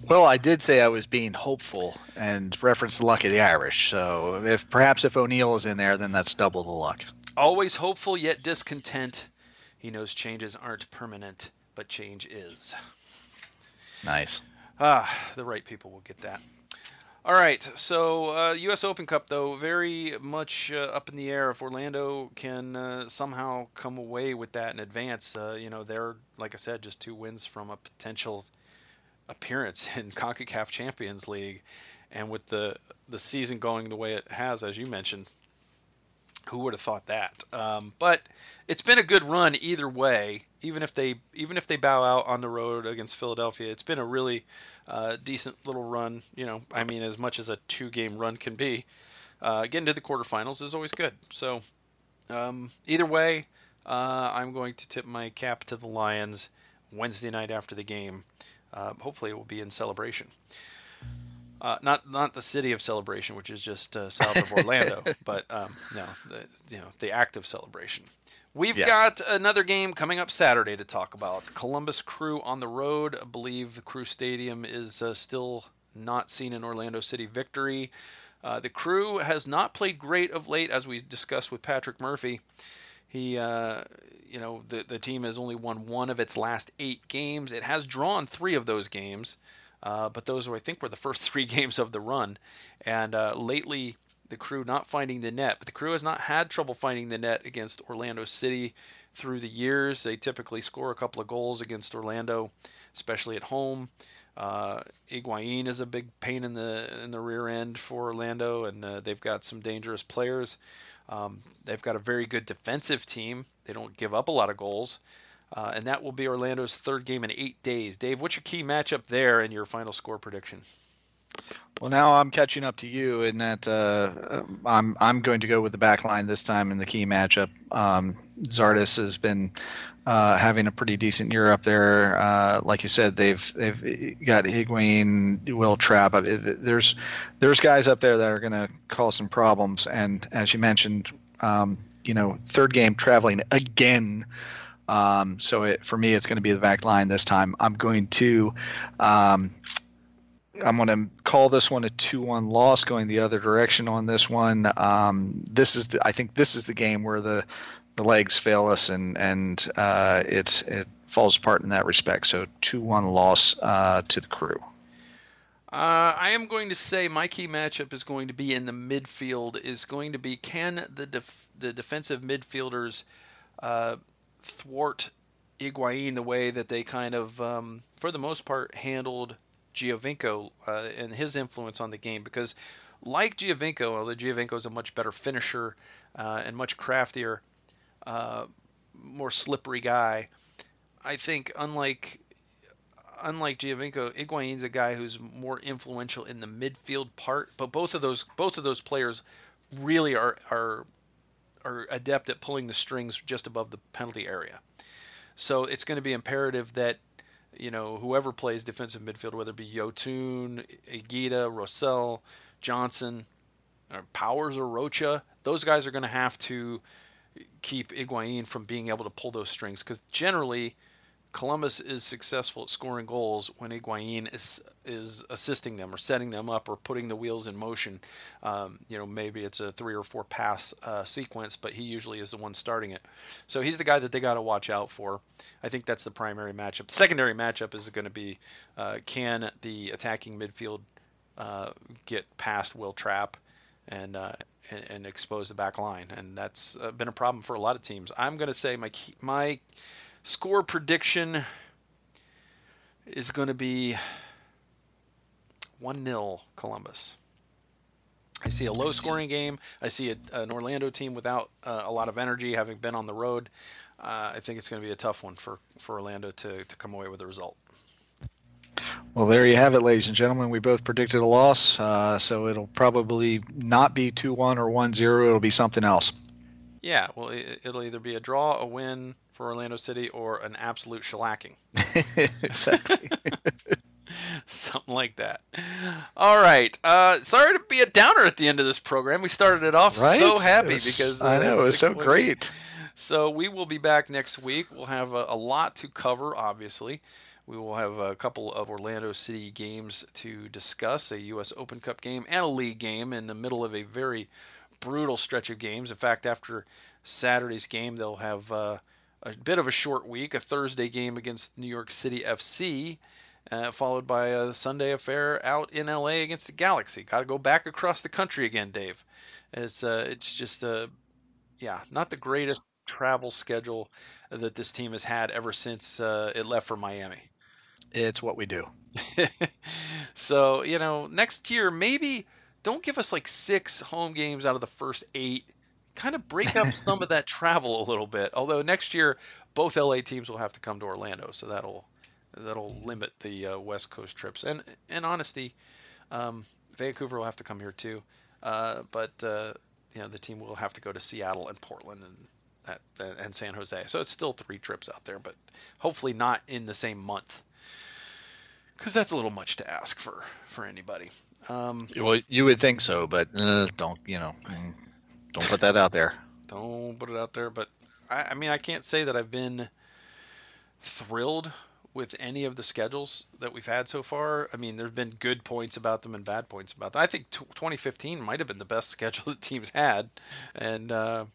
Well, I did say I was being hopeful and reference the luck of the Irish. So if perhaps if O'Neill is in there, then that's double the luck. Always hopeful yet discontent. He knows changes aren't permanent, but change is. Nice. Ah, the right people will get that. All right, so uh, U.S. Open Cup though very much uh, up in the air. If Orlando can uh, somehow come away with that in advance, uh, you know they're like I said, just two wins from a potential appearance in Concacaf Champions League, and with the the season going the way it has, as you mentioned, who would have thought that? Um, but it's been a good run either way. Even if they even if they bow out on the road against Philadelphia, it's been a really uh, decent little run. You know, I mean, as much as a two-game run can be, uh, getting to the quarterfinals is always good. So um, either way, uh, I'm going to tip my cap to the Lions Wednesday night after the game. Uh, hopefully, it will be in celebration. Uh, not not the city of celebration, which is just uh, south of Orlando, but um, no, the you know the active celebration. We've yes. got another game coming up Saturday to talk about. Columbus Crew on the road. I believe the Crew Stadium is uh, still not seen in Orlando City victory. Uh, the Crew has not played great of late, as we discussed with Patrick Murphy. He, uh, you know, the the team has only won one of its last eight games. It has drawn three of those games. Uh, but those were, I think, were the first three games of the run. And uh, lately, the crew not finding the net. But the crew has not had trouble finding the net against Orlando City through the years. They typically score a couple of goals against Orlando, especially at home. Uh, Higuain is a big pain in the in the rear end for Orlando, and uh, they've got some dangerous players. Um, they've got a very good defensive team. They don't give up a lot of goals. Uh, and that will be Orlando's third game in eight days. Dave, what's your key matchup there and your final score prediction? Well, now I'm catching up to you in that uh, I'm I'm going to go with the back line this time in the key matchup. Um, Zardes has been uh, having a pretty decent year up there. Uh, like you said, they've they've got Higuain, Wil Trapp. There's there's guys up there that are going to cause some problems. And as you mentioned, um, you know, third game traveling again Um, so it, for me, it's going to be the back line this time. I'm going to. Um, I'm going to call this one a 2-1 loss, going the other direction on this one. Um, this is, the, I think, this is the game where the the legs fail us and and uh, it's it falls apart in that respect. So 2-1 loss uh, to the crew. Uh, I am going to say my key matchup is going to be in the midfield. Is going to be can the def- the defensive midfielders uh, thwart Higuain the way that they kind of, um, for the most part, handled Giovinco uh, and his influence on the game? Because like Giovinco, although Giovinco is a much better finisher uh, and much craftier, uh, more slippery guy, I think unlike unlike Giovinco, Higuain's a guy who's more influential in the midfield part. But both of those both of those players really are are are adept at pulling the strings just above the penalty area. So it's going to be imperative that you know whoever plays defensive midfield, whether it be Yotun, Higuita, Rosell, Johnson, or Powers or Rocha, those guys are going to have to keep Higuain from being able to pull those strings because generally Columbus is successful at scoring goals when Higuain is is assisting them or setting them up or putting the wheels in motion. Um, you know, maybe it's a three or four pass uh, sequence, but he usually is the one starting it. So he's the guy that they got to watch out for. I think that's the primary matchup. The secondary matchup is going to be uh, can the attacking midfield uh, get past Wil Trapp and, uh, and, and expose the back line, and that's uh, been a problem for a lot of teams. I'm going to say my my Score prediction is going to be 1 0 Columbus. I see a low scoring game. I see a, an Orlando team without uh, a lot of energy, having been on the road. Uh, I think it's going to be a tough one for, for Orlando to, to come away with a result. Well, there you have it, ladies and gentlemen. We both predicted a loss, uh, so it'll probably not be 2 1 or 1 0. It'll be something else. Yeah, well, it, will either be a draw, a win, for Orlando City or an absolute shellacking. exactly. Something like that. All right. Uh, sorry to be a downer at the end of this program. We started it off right? so happy was, because uh, I know it was so great. So we will be back next week. We'll have a, a lot to cover, obviously. We will have a couple of Orlando City games to discuss, a U.S. Open Cup game and a league game in the middle of a very brutal stretch of games. In fact, after Saturday's game, they'll have uh, a bit of a short week, a Thursday game against New York City FC, uh, followed by a Sunday affair out in LA against the Galaxy. Got to go back across the country again, Dave. It's uh, it's just uh, yeah, not the greatest travel schedule that this team has had ever since uh, it left for Miami. It's what we do. so you know, next year maybe don't give us like six home games out of the first eight kind of break up some of that travel a little bit. Although next year both LA teams will have to come to Orlando, so that'll that'll limit the uh, West Coast trips. And in honesty, um, Vancouver will have to come here too, uh, but uh, you know the team will have to go to Seattle and Portland and that, and San Jose. So it's still three trips out there, but hopefully not in the same month. Because that's a little much to ask for for anybody. Um, well, you would think so, but uh, don't you know? Don't put that out there. Don't put it out there. But I, I mean, I can't say that I've been thrilled with any of the schedules that we've had so far. I mean, there've been good points about them and bad points about them. I think t- 2015 might have been the best schedule the teams had, and uh,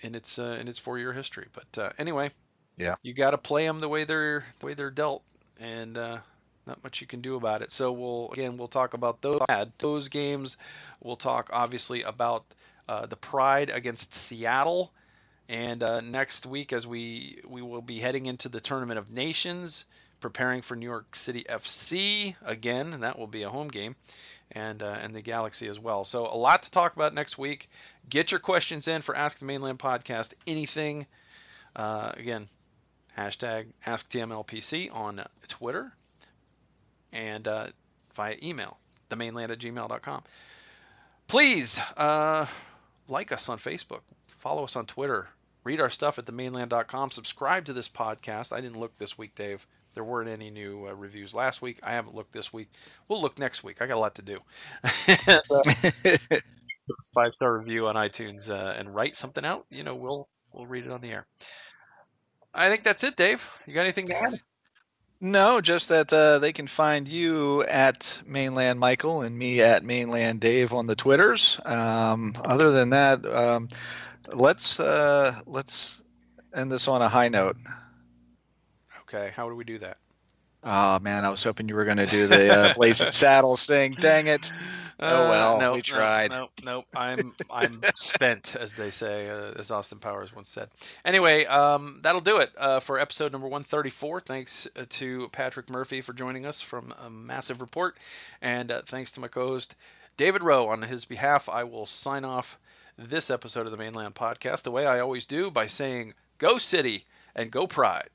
in its uh, in its four year history. But uh, anyway, yeah, you got to play them the way they're the way they're dealt, and uh, not much you can do about it. So we'll again we'll talk about those those games. We'll talk obviously about uh, the Pride against Seattle. And uh, next week, as we we will be heading into the Tournament of Nations, preparing for New York City FC again, and that will be a home game, and uh, and the Galaxy as well. So a lot to talk about next week. Get your questions in for Ask the Mane Land Podcast. Anything, uh, again, hashtag AskTMLPC on Twitter, and uh, via email, themaneland at gmail.com. Please. Like us on Facebook, follow us on Twitter, read our stuff at themaneland.com, subscribe to this podcast. I didn't look this week, Dave. There weren't any new uh, reviews last week. I haven't looked this week. We'll look next week. I got a lot to do. five star review on iTunes uh, and write something out. You know, we'll we'll read it on the air. I think that's it, Dave. You got anything to add? No, just that uh, they can find you at Mane Land Michael and me at Mane Land Dave on the Twitters. Um, other than that, um, let's uh, let's end this on a high note. Okay, how do we do that? Oh man, I was hoping you were going to do the uh, Blazing Saddles thing. Dang it! Oh well, Uh, no, we tried. Nope, no, no, I'm I'm spent, as they say, uh, as Austin Powers once said. Anyway, um, that'll do it uh, for episode number 134. Thanks uh, to Patrick Murphy for joining us from a massive report, and uh, thanks to my co-host David Rowe. On his behalf, I will sign off this episode of the Mane Land Podcast the way I always do by saying, "Go City and Go Pride."